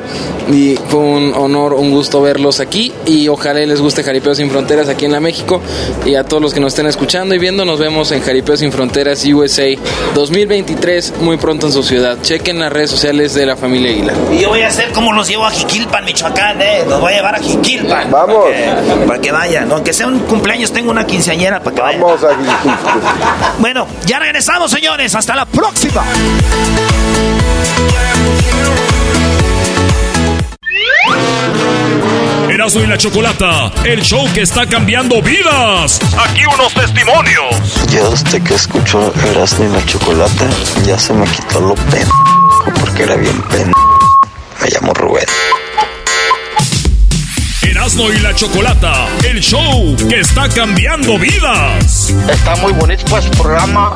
Y fue un honor, un gusto verlos aquí. Y ojalá les guste Jaripeo Sin Fronteras aquí en la México. Y a todos los que nos estén escuchando y viendo, nos vemos en Jaripeo Sin Fronteras USA 2023, muy pronto en su ciudad. Chequen las redes sociales de la familia Aguilar. Y yo voy a hacer como los llevo a Jiquilpan, Michoacán, ¿eh? Los voy a llevar a Jiquilpan. Vamos. [laughs] Para que, vayan. Aunque sea un cumpleaños, tengo una quinceañera para que vayan. Vamos a [laughs] Bueno, ya regresamos, señores. Hasta la próxima. Erasmo y la Chocolata, el show que está cambiando vidas. Aquí unos testimonios. Yo desde que escucho Erasmo y la Chocolata ya se me quitó lo pen porque era bien pen. Me llamo Rubén. Y la Chocolata, el show que está cambiando vidas. Está muy bonito pues programa.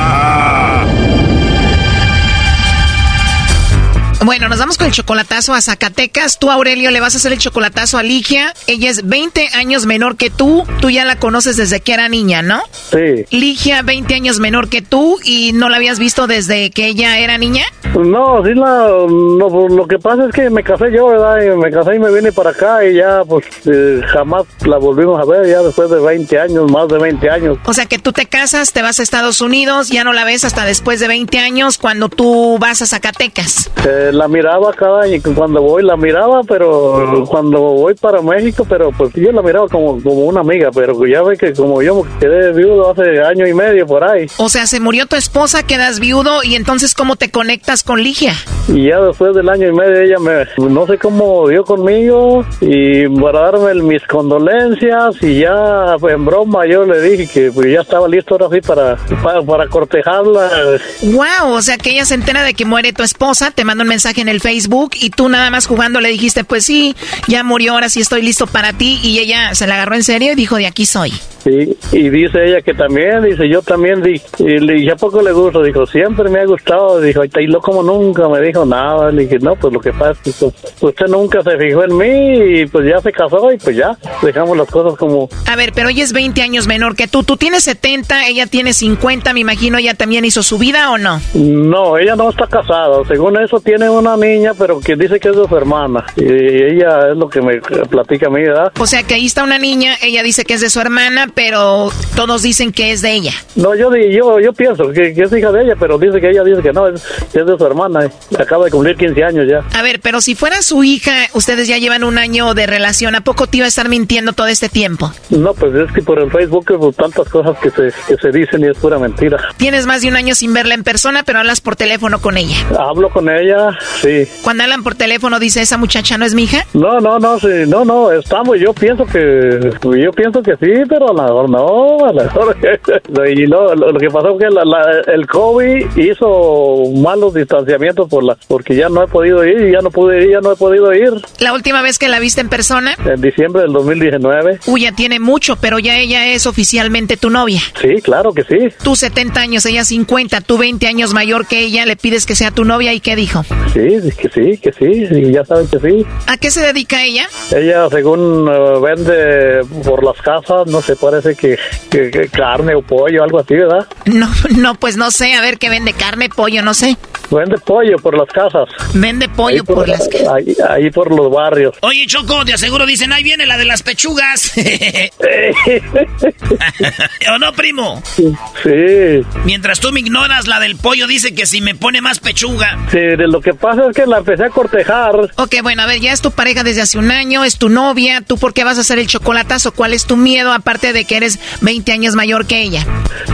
Bueno, nos vamos con el chocolatazo a Zacatecas. Tú, Aurelio, le vas a hacer el chocolatazo a Ligia. Ella es 20 años menor que tú. Tú ya la conoces desde que era niña, ¿no? Sí. Ligia, 20 años menor que tú y no la habías visto desde que ella era niña. No, sí, la, no, pues, lo que pasa es que me casé yo, ¿verdad? Y me casé y me vine para acá y ya, pues, eh, jamás la volvimos a ver, ya después de 20 años, más de 20 años. O sea que tú te casas, te vas a Estados Unidos, ya no la ves hasta después de 20 años cuando tú vas a Zacatecas. Eh, la miraba cada año, cuando voy la miraba, pero cuando voy para México, pero pues yo la miraba como, como una amiga, pero ya ve que como yo me quedé viudo hace año y medio por ahí. O sea, se murió tu esposa, quedas viudo y entonces ¿cómo te conectas con Ligia? Y ya después del año y medio ella me, no sé cómo dio conmigo y para darme el- mis condolencias y ya pues, en broma yo le dije que pues, ya estaba listo ahora sí para, para, para cortejarla. Wow, o sea que ella se entera de que muere tu esposa, te manda un mensaje en el Facebook y tú nada más jugando le dijiste, pues sí, ya murió, ahora sí estoy listo para ti y ella se la agarró en serio y dijo, de aquí soy. Sí, y dice ella que también, dice yo también, di- y le dije, ¿a poco le gusta? Dijo, siempre me ha gustado, dijo, y lo como nunca, me dijo nada, le dije, no, pues lo que pasa es que usted nunca se fijó en mí y pues ya se casó y pues ya, dejamos las cosas como, A ver, pero ella es 20 años menor que tú, tú tienes 70, ella tiene 50, me imagino, ella también hizo su vida o no? no, ella no está casada, según eso tiene una niña, pero que dice que es de su hermana, y ella es lo que me platica a mí, ¿verdad? O sea que ahí está una niña, ella dice que es de su hermana, pero todos dicen que es de ella. No, yo yo yo pienso que, que es hija de ella, pero dice que ella dice que no, es, es de su hermana, eh. acaba de cumplir 15 años ya. A ver, pero si fuera su hija, ustedes ya llevan un año de relación, ¿a poco te iba a estar mintiendo todo este tiempo? No, pues es que por el Facebook pues, tantas cosas que se, que se dicen y es pura mentira. Tienes más de un año sin verla en persona, pero hablas por teléfono con ella. Hablo con ella, sí. Cuando hablan por teléfono, dice, ¿esa muchacha no es mi hija? No, no, no, sí, no, no, estamos, yo pienso que, yo pienso que sí, pero a lo mejor no, a lo mejor, [laughs] y no, lo, lo que pasó fue que la, la- el COVID hizo malos distanciamientos por la, porque ya no he podido ir, ya no pude ir, ya no he podido ir, La última vez que la viste en persona, en diciembre del 2019. uy, ya tiene mucho, pero ya ella es oficialmente tu novia. Sí, claro que sí. Tú 70 años, ella 50, tú 20 años mayor que ella, le pides que sea tu novia y ¿qué dijo? Sí, que sí, que sí, ya saben que sí. ¿A qué se dedica ella? Ella, según eh, vende por las casas, no sé, parece que, que- que carne o pollo, algo así, ¿verdad? No, [laughs] no, pues no sé, a ver qué vende, carne, pollo, no sé. Vende pollo por las casas. Vende pollo Ahí por, por las casas. Ahí, ahí por los barrios. Oye, Choco, de aseguro dicen, ahí viene la de las pechugas. [laughs] ¿O no, primo? Sí. Mientras tú me ignoras, la del pollo dice que si me pone más pechuga. Sí, de lo que pasa es que la empecé a cortejar. Ok, bueno, a ver, ya es tu pareja desde hace un año, es tu novia, ¿tú por qué vas a hacer el chocolatazo? ¿Cuál es tu miedo aparte de que eres 20 años mayor que ella?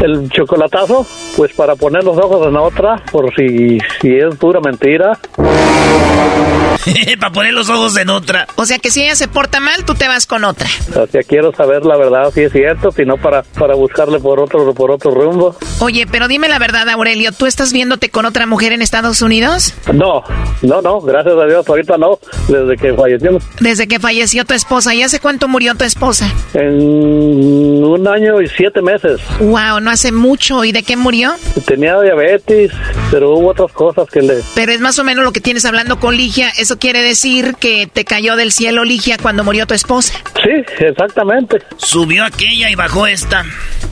El chocolatazo, pues para poner los ojos en otra, por si, si es pura mentira. [laughs] Para poner los ojos en otra. O sea que si ella se porta mal, tú te vas con otra. O sea, quiero saber la verdad, si es cierto, si no para, para buscarle por otro, por otro rumbo. Oye, pero dime la verdad, Aurelio, ¿tú estás viéndote con otra mujer en Estados Unidos? No, no, no, gracias a Dios, ahorita no, desde que fallecimos. Desde que falleció tu esposa, ¿y hace cuánto murió tu esposa? En un año y siete meses. Wow, no hace mucho. ¿Y de qué murió? Tenía diabetes, pero hubo otras cosas que le... Pero es más o menos lo que tienes hablando con Ligia. Eso quiere decir que te cayó del cielo Ligia cuando murió tu esposa. Sí, exactamente. Subió aquella y bajó esta.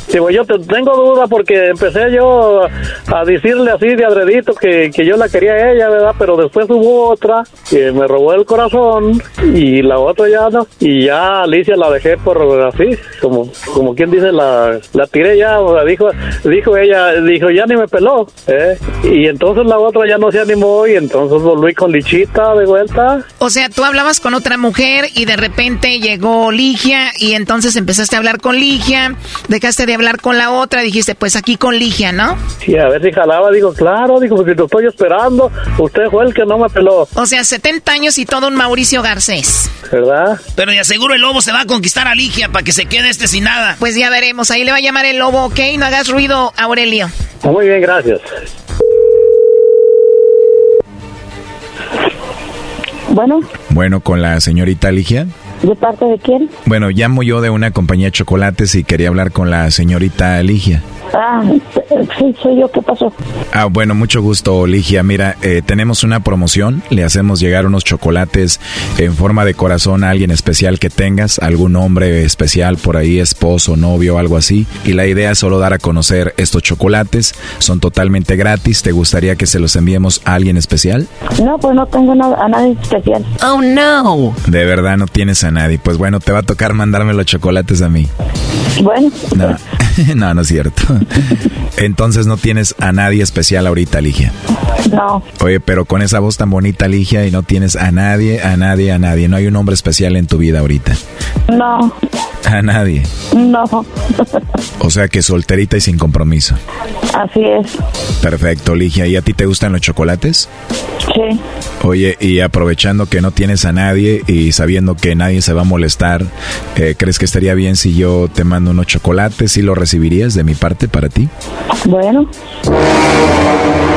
Sí, pues yo te- tengo duda porque empecé yo a decirle así de adredito que, que yo la quería a ella, ¿verdad? Pero después hubo otra que me robó el corazón y la otra ya no. Y ya Alicia la dejé por así, como, como quien dice, la, la tiré ya, o sea, dijo, dijo ella, dijo, ya ni me peló, ¿eh? Y entonces la otra ya no se animó y entonces volví con Lichita, de vuelta. O sea, tú hablabas con otra mujer y de repente llegó Ligia y entonces empezaste a hablar con Ligia, dejaste de hablar con la otra, dijiste, pues aquí con Ligia, ¿no? Sí, a ver si jalaba. Digo, claro, digo, porque lo estoy esperando. Usted fue el que no me peló. O sea, 70 años y todo un Mauricio Garcés. ¿Verdad? Pero de aseguro el lobo se va a conquistar a Ligia para que se quede este sin nada. Pues ya veremos, ahí le va a llamar el lobo, ¿ok? No hagas ruido, Aurelio. Muy bien, gracias. Bueno, Bueno, con la señorita Ligia. ¿De parte de quién? Bueno, llamo yo de una compañía de chocolates y quería hablar con la señorita Ligia. Ah, sí, soy yo, ¿qué pasó? Ah, bueno, mucho gusto, Ligia. Mira, eh, tenemos una promoción. Le hacemos llegar unos chocolates en forma de corazón a alguien especial que tengas, algún hombre especial por ahí, esposo, novio, algo así. Y la idea es solo dar a conocer estos chocolates. Son totalmente gratis. ¿Te gustaría que se los enviemos a alguien especial? No, pues no tengo nada, a nadie especial. Oh, no. De verdad no tienes a nadie. Pues bueno, te va a tocar mandarme los chocolates a mí. Bueno, No, [laughs] no, no es cierto. Entonces no tienes a nadie especial ahorita, Ligia. no, Oye, pero con esa voz tan bonita, Ligia, y no tienes a nadie, a nadie, a nadie. No hay un hombre especial en tu vida ahorita. no, A nadie. no. O sea que solterita y sin compromiso. Así es, Perfecto, Ligia. ¿Y a ti te gustan los chocolates? sí. Oye, y aprovechando que no tienes a nadie y sabiendo que nadie se va a molestar, eh, ¿crees que estaría bien si yo te mando unos chocolates y los recibirías de mi parte para ti? Bueno,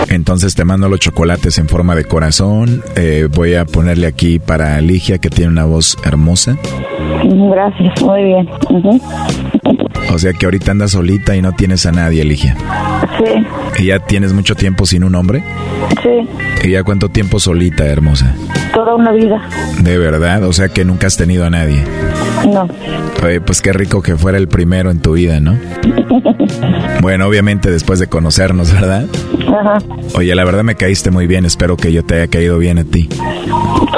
Entonces te mando los chocolates en forma de corazón. Eh, voy a ponerle aquí para Ligia, que tiene una voz hermosa. gracias, muy bien. O sea que ahorita andas solita y no tienes a nadie, Ligia. Sí, ¿Y ya tienes mucho tiempo sin un hombre? sí, ¿Y ya cuánto tiempo solita, hermosa? toda una vida. De verdad, o sea que nunca has tenido a nadie. No, Oye, pues qué rico que fuera el primero en tu vida, ¿no? [laughs] Bueno, obviamente después de conocernos, ¿verdad? ajá, Oye, la verdad me caíste muy bien, espero que yo te haya caído bien a ti.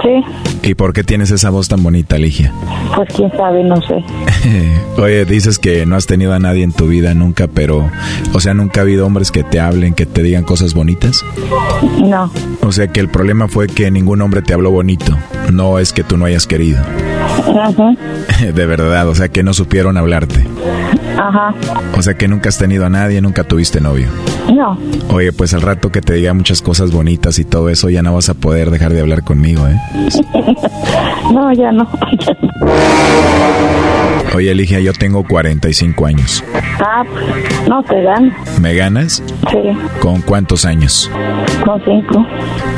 sí, ¿Y por qué tienes esa voz tan bonita, Ligia? pues quién sabe, no sé. [laughs] Oye, dices que no has tenido a nadie en tu vida nunca, pero, o sea, nunca ha habido hombres que te hablen, que te digan cosas bonitas. No, O sea, que el problema fue que ningún hombre te habló bonito, no es que tú no hayas querido. Ajá, [laughs] De verdad, o sea, que no supieron hablarte. ajá, O sea, que nunca has tenido a nadie, nunca tuviste novio. no, Oye, pues al rato que te diga muchas cosas bonitas y todo eso, ya no vas a poder dejar de hablar conmigo, ¿eh? [laughs] no, ya no. [laughs] Oye, Ligia, yo tengo 45 años. Ah, pues, no te dan. ¿Me ganas? Sí, ¿Con cuántos años? con cinco.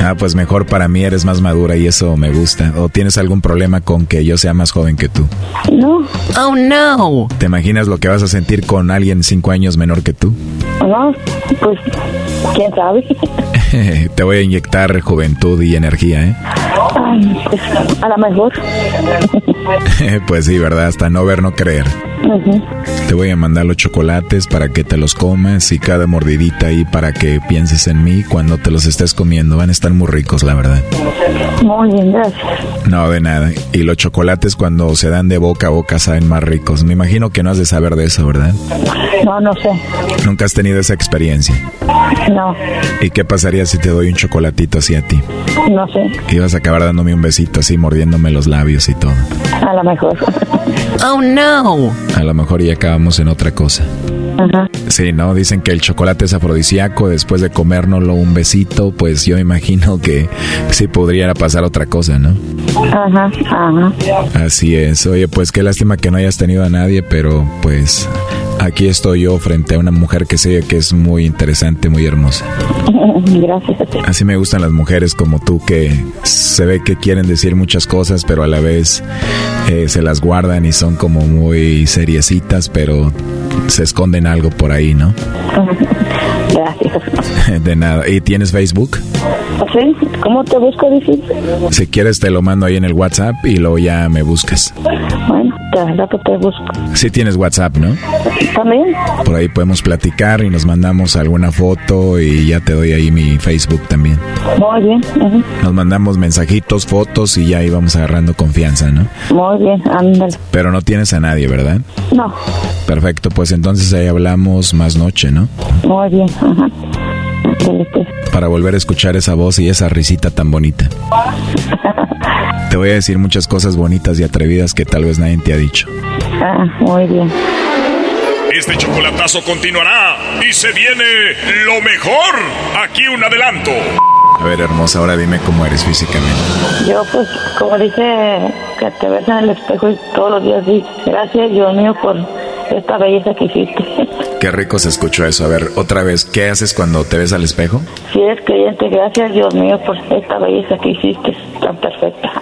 Ah, pues mejor para mí eres más madura y eso me gusta. ¿O tienes algún problema con que yo sea más joven que tú? No, Oh, no. ¿Te imaginas lo que vas a sentir con alguien cinco años menor que tú? no, pues quién sabe. [laughs] Te voy a inyectar juventud y energía, ¿eh? Ay, pues, a lo mejor. [laughs] pues sí, ¿verdad? Hasta no ver, no creer. Te voy a mandar los chocolates para que te los comas y cada mordidita ahí para que pienses en mí cuando te los estés comiendo. Van a estar muy ricos, la verdad. Muy bien, gracias. No, de nada. Y los chocolates cuando se dan de boca a boca saben más ricos. Me imagino que no has de saber de eso, ¿verdad? No, no sé. Nunca has tenido esa experiencia. No, ¿Y qué pasaría si te doy un chocolatito así a ti? no sé. Ibas a acabar dándome un besito así, mordiéndome los labios y todo. A lo mejor. Oh, no. A lo mejor ya acabamos en otra cosa. Ajá. Sí, ¿no? Dicen que el chocolate es afrodisíaco. Después de comérnoslo un besito, pues yo imagino que sí podría pasar otra cosa, ¿no? Ajá, ajá. Así es. Oye, pues qué lástima que no hayas tenido a nadie, pero pues aquí estoy yo frente a una mujer que sé que es muy interesante, muy hermosa. [laughs] Gracias. Así me gustan las mujeres como tú que se ve que quieren decir muchas cosas, pero a la vez eh, se las guardan y son como muy seriecitas, pero se esconden algo por ahí, ¿no? [laughs] Gracias. [laughs] De nada. ¿Y tienes Facebook? ¿Sí? ¿Cómo te busco, dices? Si quieres te lo mando ahí en el WhatsApp y luego ya me buscas. Bueno, te rato te busco. Si tienes WhatsApp, ¿no? ¿También? Por ahí podemos platicar y nos mandamos alguna foto y ya te doy ahí mi Facebook también. Muy bien. Nos mandamos mensajitos, fotos y ya ahí vamos agarrando confianza, ¿no? Muy bien, ándale. Pero no tienes a nadie, ¿verdad? No, Perfecto, pues entonces ahí hablamos más noche, ¿no? muy bien, ajá. Pues. Para volver a escuchar esa voz y esa risita tan bonita. [laughs] Te voy a decir muchas cosas bonitas y atrevidas que tal vez nadie te ha dicho. Ah, muy bien. Este chocolatazo continuará y se viene lo mejor. Aquí un adelanto. A ver, hermosa, ahora dime cómo eres físicamente. Yo, pues, como dice, que te ves en el espejo y todos los días dices, gracias, Dios mío, por esta belleza que hiciste. [laughs] Qué rico se escuchó eso. A ver, otra vez, ¿qué haces cuando te ves al espejo? Si eres creyente, gracias, Dios mío, por esta belleza que hiciste, tan perfecta.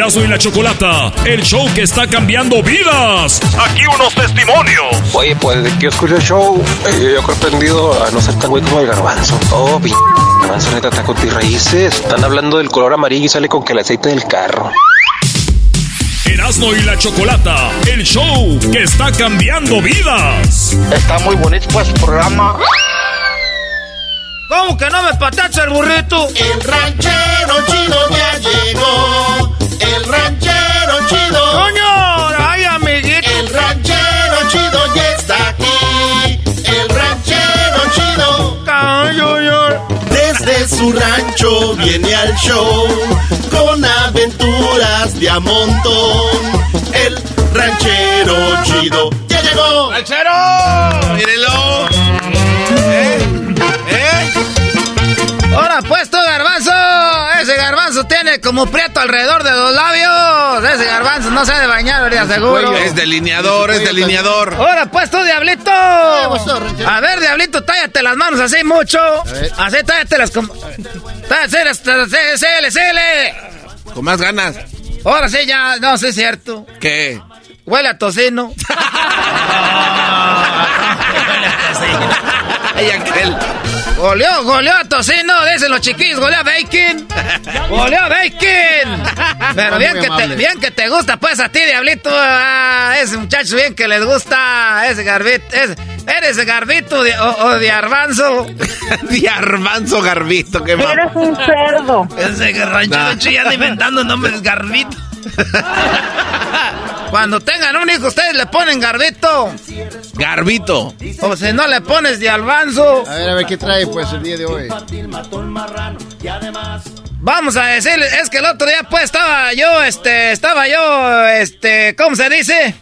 Erasmo y la Chocolata, el show que está cambiando vidas. Aquí unos testimonios. Oye, pues de que yo escucho el show, eh, yo creo aprendido a no ser tan güey como el garbanzo. Oh, p garbanzo neta está con tus raíces. Están hablando del color amarillo y sale con que el aceite del carro. Erasmo y la Chocolata, el show que está cambiando vidas. Está muy bonito pues su programa. ¿Cómo que no me patacha el burrito? El ranchero chido ya llegó. El ranchero chido. ¡Coño! ¡Ay, amiguito! El ranchero chido ya está aquí. El ranchero chido. Desde su rancho viene al show con aventuras de a montón. El ranchero chido ya llegó. ¡Ranchero! ¡Mírenlo! Garbanzo tiene como prieto alrededor de los labios. Ese garbanzo no se ha de bañar, ¿verdad? Seguro. Es delineador, es delineador. Ahora pues tú, diablito. A ver, diablito, tállate las manos así mucho. Así, tállatelas como... Tállatelas, sele, sele. Con más ganas. Ahora sí, ya, no sé, es cierto. ¿Qué? Huele a tocino. [laughs] Ay, aquel. Goleó, goleó a tocino, dicen los chiquillos, goleó a bacon. Goleó a bacon. [laughs] Pero bien que, te, bien que te gusta, pues a ti, diablito. Ese muchacho bien que les gusta. Ese garbito. Ese, eres garbito de, o, o de arbanzo. [laughs] de arbanzo garbito, qué mal. Eres un cerdo. Ese ranchero Nah. ya anda inventando nombres garbito. [laughs] Cuando tengan un hijo, ustedes le ponen garbito. Garbito. O si no le pones de albanzo. A ver, a ver qué trae pues el día de hoy. Vamos a decirle, es que el otro día pues estaba yo, este, estaba yo, este, ¿cómo se dice?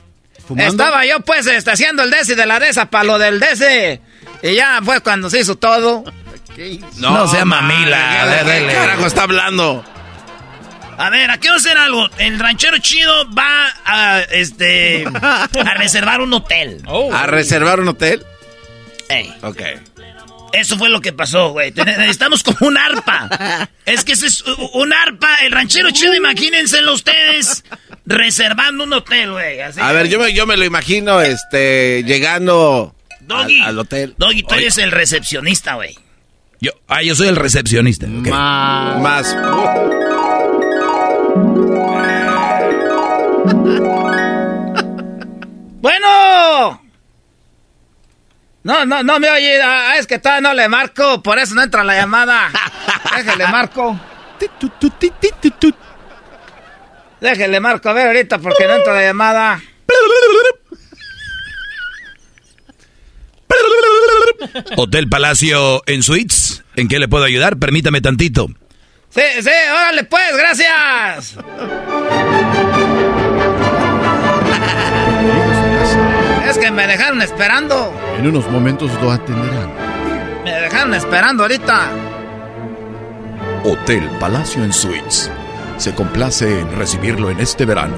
¿Fumando? Estaba yo pues este, haciendo el desi de la desa para lo del desi. Y ya fue cuando se hizo todo. No sea mamila, ¿De dele. qué carajo está hablando? A ver, aquí vamos a hacer algo. El ranchero chido va a, este, a [laughs] reservar un hotel. ¿A reservar un hotel? Ey. Ok. Eso fue lo que pasó, güey. Necesitamos como un arpa. Es que ese es un arpa. El ranchero chido, imagínenselo ustedes reservando un hotel, güey. así. A ver, yo me, yo me lo imagino, este, llegando Doggy. al, al hotel. Doggy, tú eres el recepcionista, güey. Yo, ah, yo soy el recepcionista. ok. Más. Bueno. No, no, no me oye. Ah, es que todavía no le marco. Por eso no entra la llamada. [laughs] Déjale marco. Déjale marco. A ver ahorita porque no entra la llamada. Hotel Palacio en Suites. ¿En qué le puedo ayudar? Permítame tantito. Sí, sí, órale pues, gracias. Es que me dejaron esperando. En unos momentos lo atenderán. Me dejaron esperando ahorita. Hotel Palacio en Suites. Se complace en recibirlo en este verano.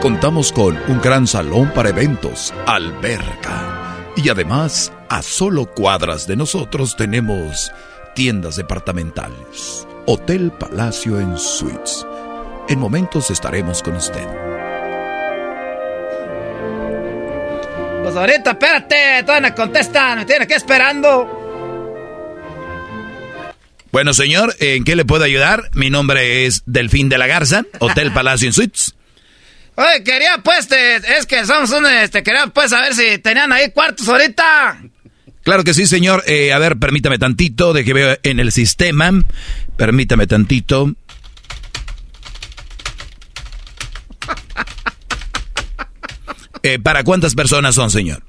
Contamos con un gran salón para eventos, alberca. Y además, a solo cuadras de nosotros tenemos tiendas departamentales. Hotel Palacio en Suites. En momentos estaremos con usted. Pues ahorita, espérate, todavía no contestan, me tiene que esperando. Bueno, señor, ¿en qué le puedo ayudar? Mi nombre es Delfín de la Garza, Hotel [laughs] Palacio en Suites. Oye, quería pues, te- es que somos un, este, quería pues saber si tenían ahí cuartos ahorita. Claro que sí, señor. Eh, a ver, permítame tantito, de que veo en el sistema. Permítame tantito. Eh, ¿Para cuántas personas son, señor?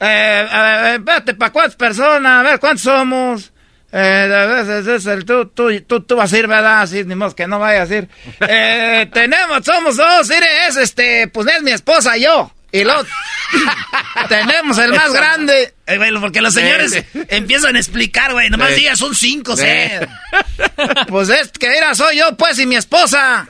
Eh, a ver, eh, espérate, ¿para cuántas personas? A ver, ¿cuántos somos? Eh, a veces es el, tú, tú, tú, tú vas a ir, ¿verdad? Así, ni modo que no vayas a ir. Eh, [laughs] tenemos, somos dos, mire, es este, pues es mi esposa y yo. Y luego [laughs] tenemos el más grande. Eh, güey, porque los señores empiezan a explicar, güey. Nomás Sí. digas, son cinco, Sí. [laughs] Pues es que mira, soy yo, pues, y mi esposa.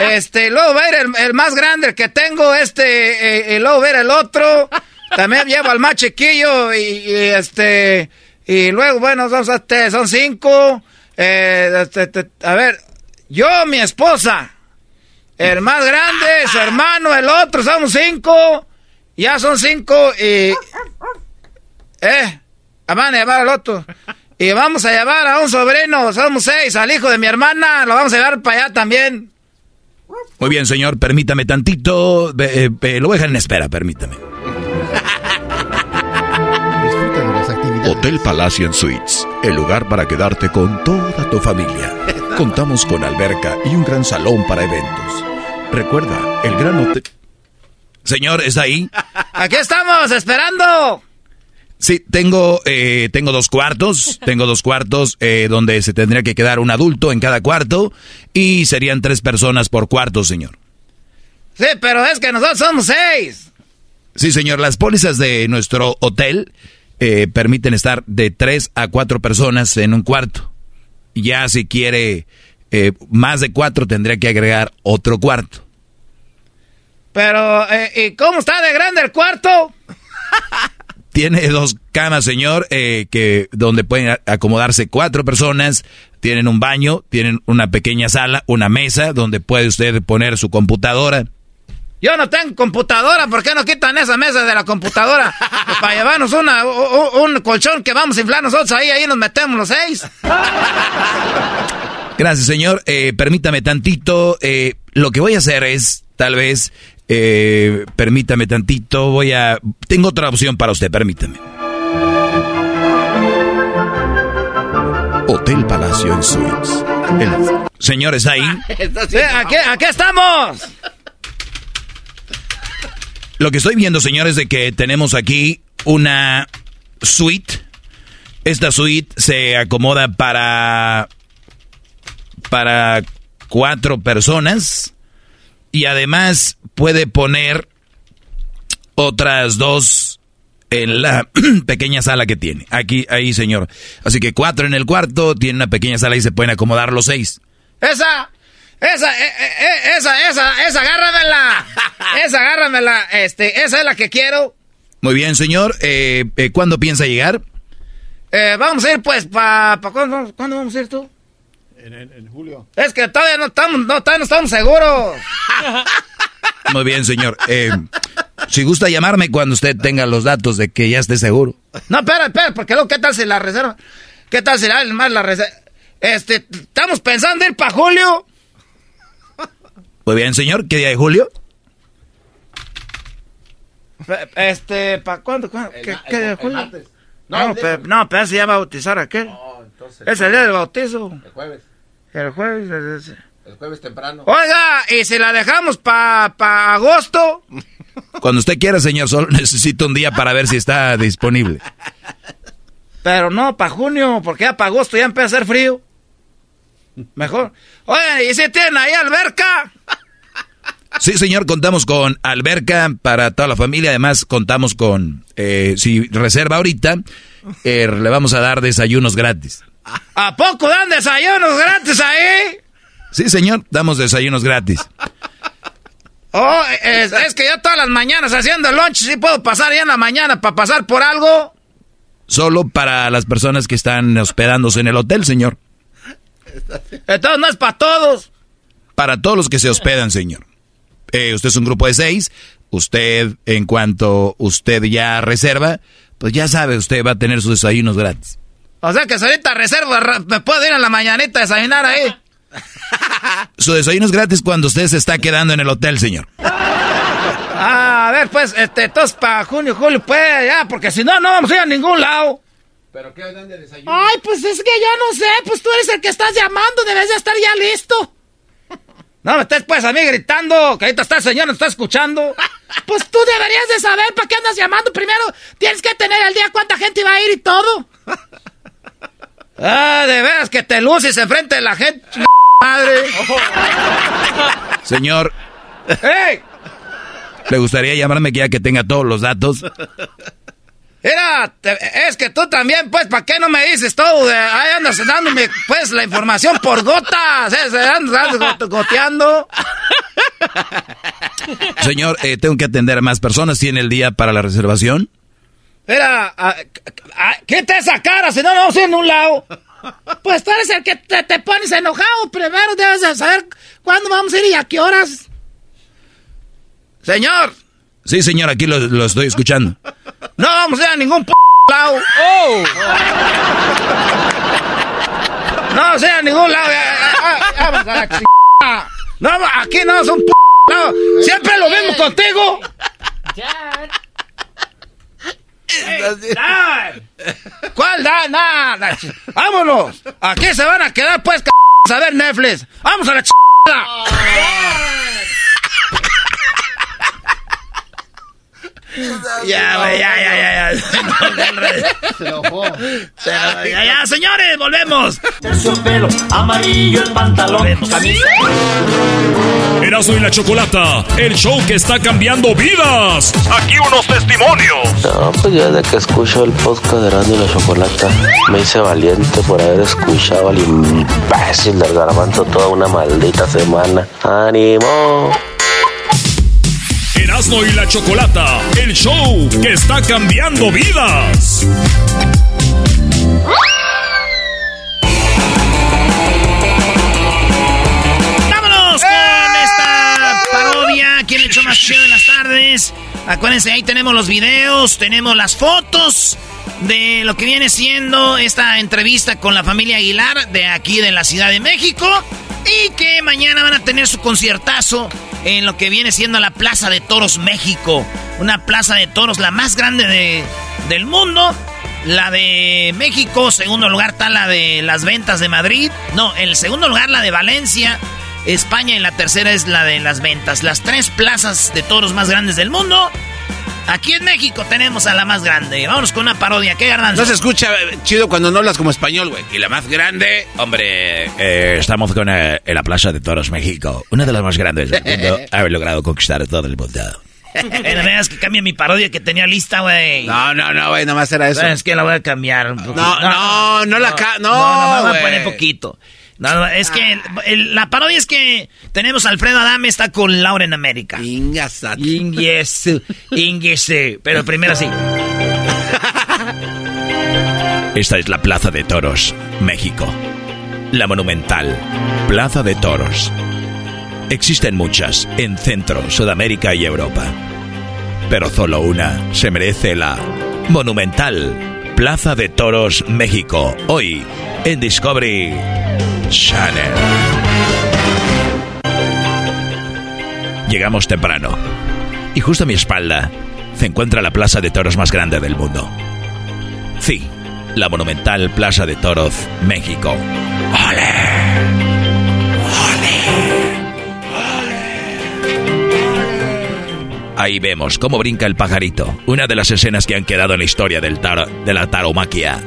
Este, luego va el, más grande, que tengo, este, eh, y luego va a ir el otro. También llevo al más chiquillo, y, este, y luego, bueno, son, son cinco. Eh, este, este, a ver, yo, mi esposa, el más grande, su hermano, el otro, somos cinco. Ya son cinco, y. Eh, van a llevar al otro. Y vamos a llevar a un sobrino, somos seis, al hijo de mi hermana, lo vamos a llevar para allá también. Muy bien, señor, permítame tantito. Eh, eh, lo voy a dejar en espera, permítame. Hotel Palacio en Suites, el lugar para quedarte con toda tu familia. Contamos con alberca y un gran salón para eventos. Recuerda, el gran hotel... Señor, ¿está ahí? Aquí estamos, esperando. Sí, tengo, eh, tengo dos cuartos, [laughs] tengo dos cuartos eh, donde se tendría que quedar un adulto en cada cuarto y serían tres personas por cuarto, señor. Sí, pero es que nosotros somos seis. Sí, señor, las pólizas de nuestro hotel eh, permiten estar de tres a cuatro personas en un cuarto. Ya si quiere eh, más de cuatro tendría que agregar otro cuarto. Pero, eh, ¿y cómo está de grande el cuarto? [laughs] Tiene dos camas, señor, eh, que donde pueden acomodarse cuatro personas. Tienen un baño, tienen una pequeña sala, una mesa donde puede usted poner su computadora. Yo no tengo computadora, ¿por qué no quitan esa mesa de la computadora? Pues [laughs] para llevarnos una, u- u- un colchón que vamos a inflar nosotros ahí, ahí nos metemos los seis. Gracias, señor. Eh, permítame tantito. eh, lo que voy a hacer es, tal vez, eh, permítame tantito. Voy a. Tengo otra opción para usted, permítame. Hotel Palacio en Suites. El... Señor, ¿está ahí? [laughs] Aquí, aquí estamos. Lo que estoy viendo, señores, de que tenemos aquí una suite. Esta suite se acomoda para para cuatro personas y además puede poner otras dos en la [clears throat] pequeña sala que tiene. Aquí, ahí, señor. Así que cuatro en el cuarto, tiene una pequeña sala y se pueden acomodar los seis. Esa, esa, eh, eh, eh, esa, esa, esa, agárramela. [laughs] Esa, agárramela. Este, esa es la que quiero. Muy bien, señor. Eh, ¿Cuándo piensa llegar? Eh, vamos a ir, pues, para... Pa, ¿cuándo, ¿Cuándo vamos a ir tú? En, julio. Es que todavía no estamos, no, todavía no estamos seguros. [laughs] Muy bien, señor. Eh, si gusta llamarme cuando usted tenga los datos de que ya esté seguro. No, espera, espera, porque luego, ¿qué tal si la reserva? ¿Qué tal si la, más la reserva? Este, estamos pensando ir para julio. Muy bien, señor. ¿Qué día de julio? Este, ¿para cuándo? cuándo? ¿Qué, El- qué el- de el julio? martes. No, No, el pe- de- no, pero se ya va a bautizar aquel. entonces- Es el día del bautizo. El jueves. El jueves. es- es- El jueves temprano. Oiga, ¿y si la dejamos para pa agosto? [laughs] Cuando usted quiera, señor. Solo necesito un día para ver si está disponible. Pero no, para junio, porque ya para agosto ya empieza a hacer frío. Mejor. Oiga, ¿y si tienen ahí alberca? Sí, señor. Contamos con alberca para toda la familia. Además, contamos con... eh, si reserva ahorita, eh, le vamos a dar desayunos gratis. ¿A poco dan desayunos gratis ahí? Sí, señor. Damos desayunos gratis. [laughs] Oh, es, es que yo todas las mañanas haciendo lunch, sí puedo pasar ya en la mañana para pasar por algo. Solo para las personas que están hospedándose en el hotel, señor. Entonces no es para todos. Para todos los que se hospedan, señor. Eh, usted es un grupo de seis. Usted, en cuanto usted ya reserva, pues ya sabe, usted va a tener sus desayunos gratis. O sea que si ahorita reservo, ra- me puedo ir en la mañanita a desayunar ahí. [laughs] Su desayuno es gratis cuando usted se está quedando en el hotel, señor. Ah, [laughs] a ver, pues, este, entonces para junio, julio, pues, ya, porque si no, no vamos a ir a ningún lado. ¿Pero qué dan de desayuno? Ay, pues es que yo no sé, pues tú eres el que estás llamando, debes de estar ya listo. No me estés pues a mí gritando, que ahorita está el señor, nos está escuchando. [laughs] Pues tú deberías de saber para qué andas llamando. Primero tienes que tener el día cuánta gente va a ir y todo. [laughs] Ah, de veras que te luces enfrente de la gente, madre. [laughs] Señor, ¡Ey! ¿le gustaría llamarme que ya que tenga todos los datos? Mira, te- es que tú también, pues, ¿para qué no me dices todo? Ahí andas dándome, pues, la información por gotas. ¿eh? Se Andas got- goteando. Señor, eh, tengo que atender a más personas. ¿Tiene el día para la reservación? Mira, ah, ah, quita esa cara, si no, no vamos a ir en un lado. Pues tú eres el que te, te pones enojado. Primero debes de saber cuándo vamos a ir y a qué horas. Señor, Sí, señor, aquí lo, lo estoy escuchando. no vamos a ir a ningún p lado. Oh. No vamos a ir a ningún lado. eh, eh, eh, Vamos a la chingada. No, aquí no es un p lado. Siempre lo mismo contigo. Dan. ¿Cuál da? Nada. ch- Vámonos. Aquí se van a quedar pues c- a ver Netflix. Vamos a la ch... Ya, güey, ya, ya, ya, [laughs] ya. Se enojó. Ya, ya, señores, volvemos. Terciopelo, amarillo el pantalón, camisa. Erasmo y la Chocolata, el show que está cambiando vidas. Aquí unos testimonios. No, pues yo desde que escucho el podcast de Erasmo y la Chocolata me hice valiente por haber escuchado al imbécil del garbanzo toda una maldita semana. ¡Ánimo! Erasmo y la Chocolata, el show que está cambiando vidas. ¡Vámonos con esta parodia! ¿Quién le echó más chido en las tardes? Acuérdense, ahí tenemos los videos, tenemos las fotos de lo que viene siendo esta entrevista con la familia Aguilar de aquí de la Ciudad de México. Y que mañana van a tener su conciertazo en lo que viene siendo la Plaza de Toros México. Una plaza de toros la más grande de- del mundo. La de México, segundo lugar está la de las ventas de Madrid. No, el segundo lugar la de Valencia, España y la tercera es la de las ventas. Las tres plazas de toros más grandes del mundo. Aquí en México tenemos a la más grande. Vámonos con una parodia. ¿Qué garbanzo? No se escucha chido cuando no hablas como español, güey. Y la más grande. Hombre, eh, estamos con eh, en la Plaza de Toros México, una de las más grandes del mundo. Haber logrado conquistar todo el mundo. Eh, no me digas que cambie mi parodia que tenía lista, güey. No, no, no, güey, nomás era eso. Es que la voy a cambiar un poquito. No, no, no la ca- no, No, no, güey. poner poquito. No, no, es que el- el- la parodia es que tenemos a Alfredo Adame está con Laura en América. Ingasat. Ingues, ingues, pero primero sí. Esta es la Plaza de Toros, México. La monumental Plaza de Toros. Existen muchas en Centro, Sudamérica y Europa. Pero solo una se merece la monumental Plaza de Toros, México. Hoy en Discovery Channel. Llegamos temprano. Y justo a mi espalda se encuentra la plaza de toros más grande del mundo. Sí, la monumental Plaza de Toros, México. Ahí vemos cómo brinca el pajarito, una de las escenas que han quedado en la historia del de la taromaquia.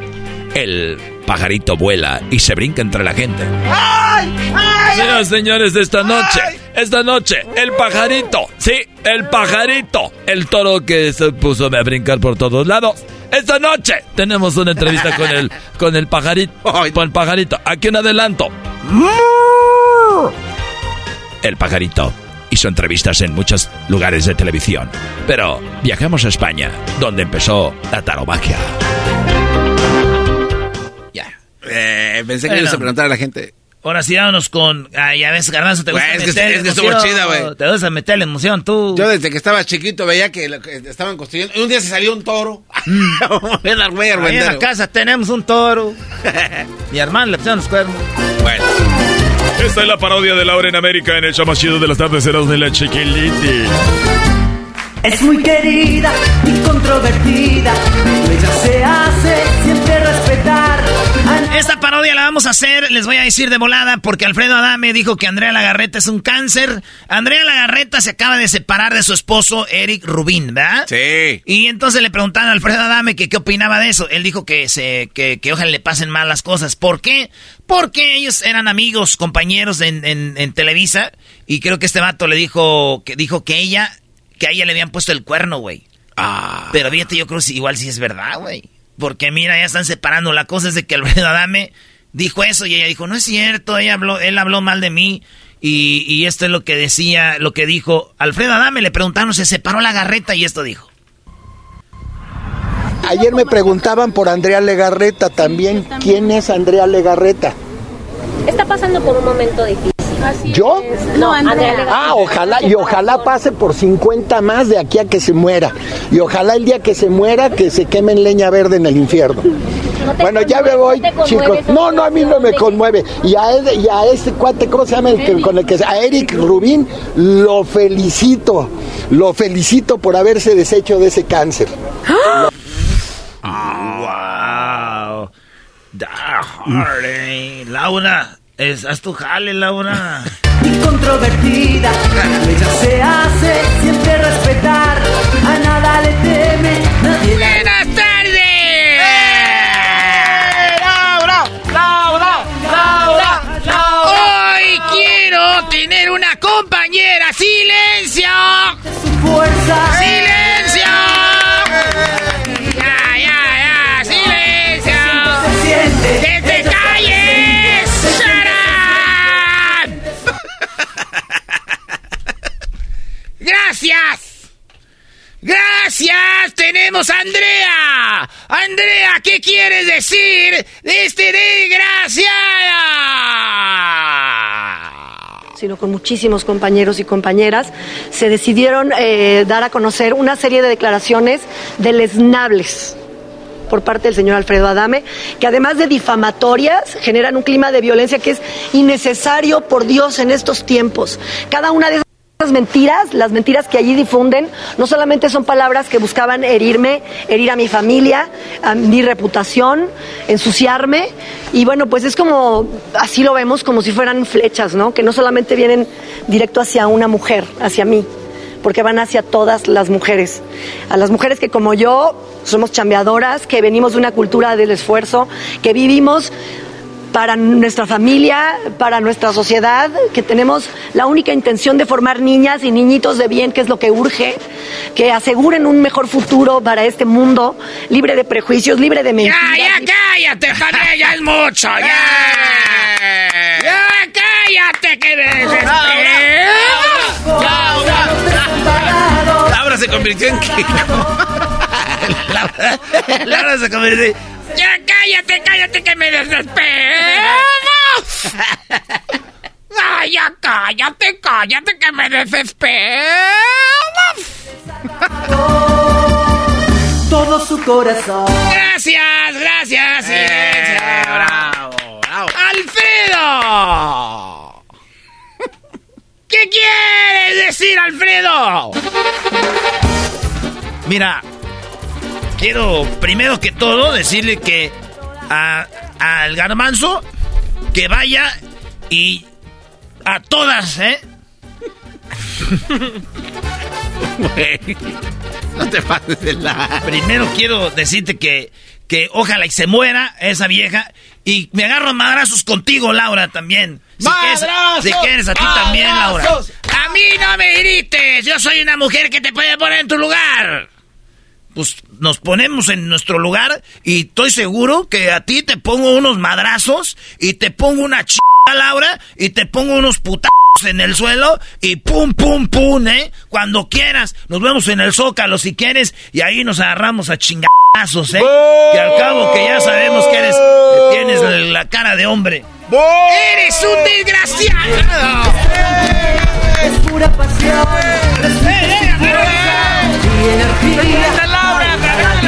El pajarito vuela y se brinca entre la gente. Señoras y señores, esta noche, esta noche, el pajarito, sí, el pajarito, el toro que se puso a brincar por todos lados. Esta noche tenemos una entrevista con el, [laughs] con el pajarito, con el pajarito. Aquí un adelanto. El pajarito hizo entrevistas en muchos lugares de televisión, pero viajamos a España, donde empezó la taromaquia. Eh, pensé que Bueno. ibas a preguntar a la gente. Ahora sí, vámonos con. Ay, ya ves, Garbanzo, te gusta es que- meter es que estuvo emoción, chida, güey. Te vas a meter la emoción, tú. Yo desde que estaba chiquito veía que, lo que estaban construyendo. y Un día se salió un toro. [laughs] Ven al güey Ahí en la casa tenemos un toro. [laughs] Mi hermano le pusieron los cuernos. Bueno. Esta es la parodia de Laura en América en el show más chido de las tardes de la chiquiliti. Es muy querida y controvertida, ella se hace siempre respetar. Esta parodia la vamos a hacer, les voy a decir de volada, porque Alfredo Adame dijo que Andrea Lagarreta es un cáncer. Andrea Lagarreta se acaba de separar de su esposo Eric Rubín, ¿verdad? Sí. Y entonces le preguntaron a Alfredo Adame que qué opinaba de eso. Él dijo que, se, que, que ojalá le pasen mal las cosas. ¿Por qué? Porque ellos eran amigos, compañeros en, en, en Televisa. Y creo que este vato le dijo que, dijo que ella, que a ella le habían puesto el cuerno, güey. Ah. Pero fíjate, yo creo que igual sí es verdad, güey. Porque mira, ya están separando. La cosa es de que Alfredo [laughs] Adame dijo eso y ella dijo, no es cierto, ella habló, él habló mal de mí. Y, y esto es lo que decía, lo que dijo Alfredo Adame. Le preguntaron, se separó la garreta y esto dijo. Ayer me preguntaban por Andrea Legarreta también. ¿Quién es Andrea Legarreta? Está pasando por un momento difícil. ¿Yo? No, Andrea. Ah, ojalá, y ojalá pase por 50 más de aquí a que se muera. Y ojalá el día que se muera, que se queme en leña verde en el infierno. [laughs] Bueno, ya me voy, chicos. No, no, a mí no me conmueve. Y a, él- y a este cuate, ¿cómo se llama? El que- con el que a Eric Rubín, lo felicito. Lo felicito por haberse deshecho de ese cáncer. Wow. That hard, eh. Laura, es, haz tu jale, Laura. Y decir de este sino con muchísimos compañeros y compañeras, se decidieron eh, dar a conocer una serie de declaraciones deleznables por parte del señor Alfredo Adame, que además de difamatorias generan un clima de violencia que es innecesario, por Dios, en estos tiempos. Cada una de esas mentiras, las mentiras que allí difunden, no solamente son palabras que buscaban herirme, herir a mi familia, a mi reputación, ensuciarme, y bueno, pues es como, así lo vemos, como si fueran flechas, ¿no? Que no solamente vienen directo hacia una mujer, hacia mí, porque van hacia todas las mujeres. A las mujeres que como yo somos chambeadoras, que venimos de una cultura del esfuerzo, que vivimos para nuestra familia, para nuestra sociedad, que tenemos la única intención de formar niñas y niñitos de bien, que es lo que urge, que aseguren un mejor futuro para este mundo, libre de prejuicios, libre de mentiras. Ya, ya, cállate, Javier, ya es mucho, ya. [laughs] Ya, cállate, que me. Laura se convirtió en que. [laughs] Laura, se convirtió. Ya, cállate, cállate, que me desespero. [laughs] Ay, ya, cállate, cállate, que me desespero. todo su corazón. Gracias, gracias. silencio. bravo, bravo. ¡Alfredo! ¿Qué quieres decir, Alfredo? Mira, quiero primero que todo decirle que al garbanzo que vaya y a todas, ¿eh? No te pases de la. Primero quiero decirte que, que ojalá y se muera esa vieja. Y me agarro a madrazos contigo, Laura, también. Si quieres, ¡Madrazos! si quieres a ti también, Laura. ¡Madrazos! A mí no me grites. Yo soy una mujer que te puede poner en tu lugar. Pues nos ponemos en nuestro lugar y estoy seguro que a ti te pongo unos madrazos y te pongo una ch... Laura y te pongo unos putazos en el suelo y pum, pum, pum, ¿eh? Cuando quieras. Nos vemos en el Zócalo si quieres y ahí nos agarramos a chingazos, ¿eh? Que al cabo que ya sabemos que eres, que tienes la, cara de hombre. ¡Eres un desgraciado! Es pura pasión.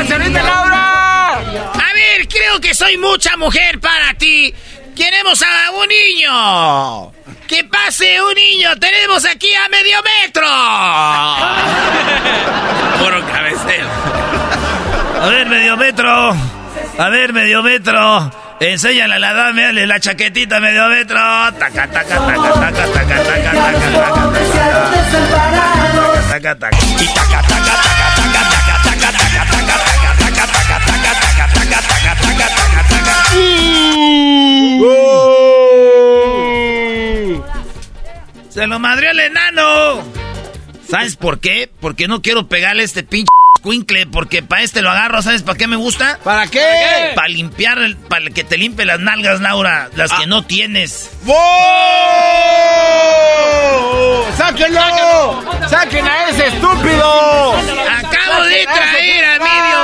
A ver, creo que soy mucha mujer para ti. Queremos a un niño. ¡Que pase un niño! ¡Tenemos aquí a medio metro! Puro cabeceo. A ver, medio metro. A ver, medio metro. Enséñale a la dame, dale la chaquetita medio metro. Taca, taca, taca, taca, taca, taca, taca, taca, taca, taca. Y taca, taca, taca, taca, taca, taca, taca, taca, Se lo madrió el enano. ¿Sabes por qué? Porque no quiero pegarle este pinche Quinkle, porque para este lo agarro, ¿sabes para qué me gusta? ¿Para qué? Para limpiar, para que te limpie las nalgas, Laura, las que no tienes. ¡Wow! ¡Sáquenlo! ¡Saquen a ese estúpido! Acabo de traer a medio.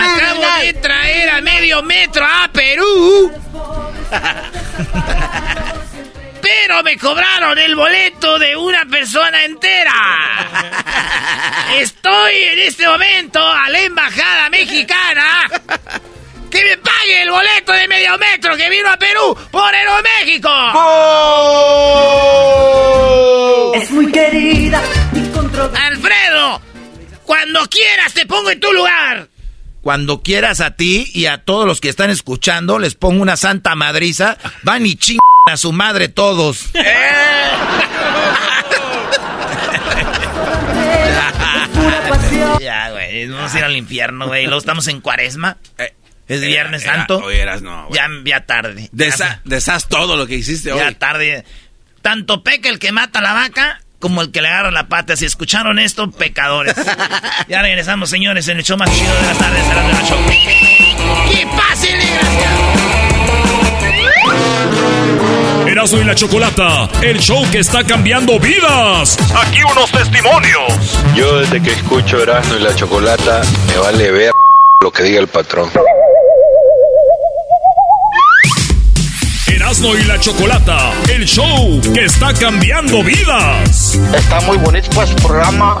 Acabo de traer a medio metro a Perú. [laughs] Pero me cobraron el boleto de una persona entera. [laughs] Estoy en este momento a la embajada mexicana. Que me pague el boleto de medio metro que vino a Perú por Aeroméxico. Es muy querida y controvertida. Alfredo, cuando quieras te pongo en tu lugar. Cuando quieras a ti y a todos los que están escuchando, les pongo una santa madriza. Van y chingan a su madre todos. [laughs] ya, güey, vamos a ir al infierno, güey. Luego estamos en cuaresma. Es Viernes era- Santo. hoy eras, no, ya, ya tarde. Desa- deshaz todo lo que hiciste hoy. Ya tarde. Tanto peca el que mata a la vaca como el que le agarra la pata. Si escucharon esto, pecadores. [laughs] ya regresamos, señores, en el show más chido de las tardes, el Erasmo y la Show. ¡Que pase, Erasmo y la Chocolata, el show que está cambiando vidas. Aquí unos testimonios. Yo desde que escucho Erasmo y la Chocolata, me vale ver lo que diga el patrón. Erasmo y la Chocolata, el show que está cambiando vidas. Está muy bonito pues programa.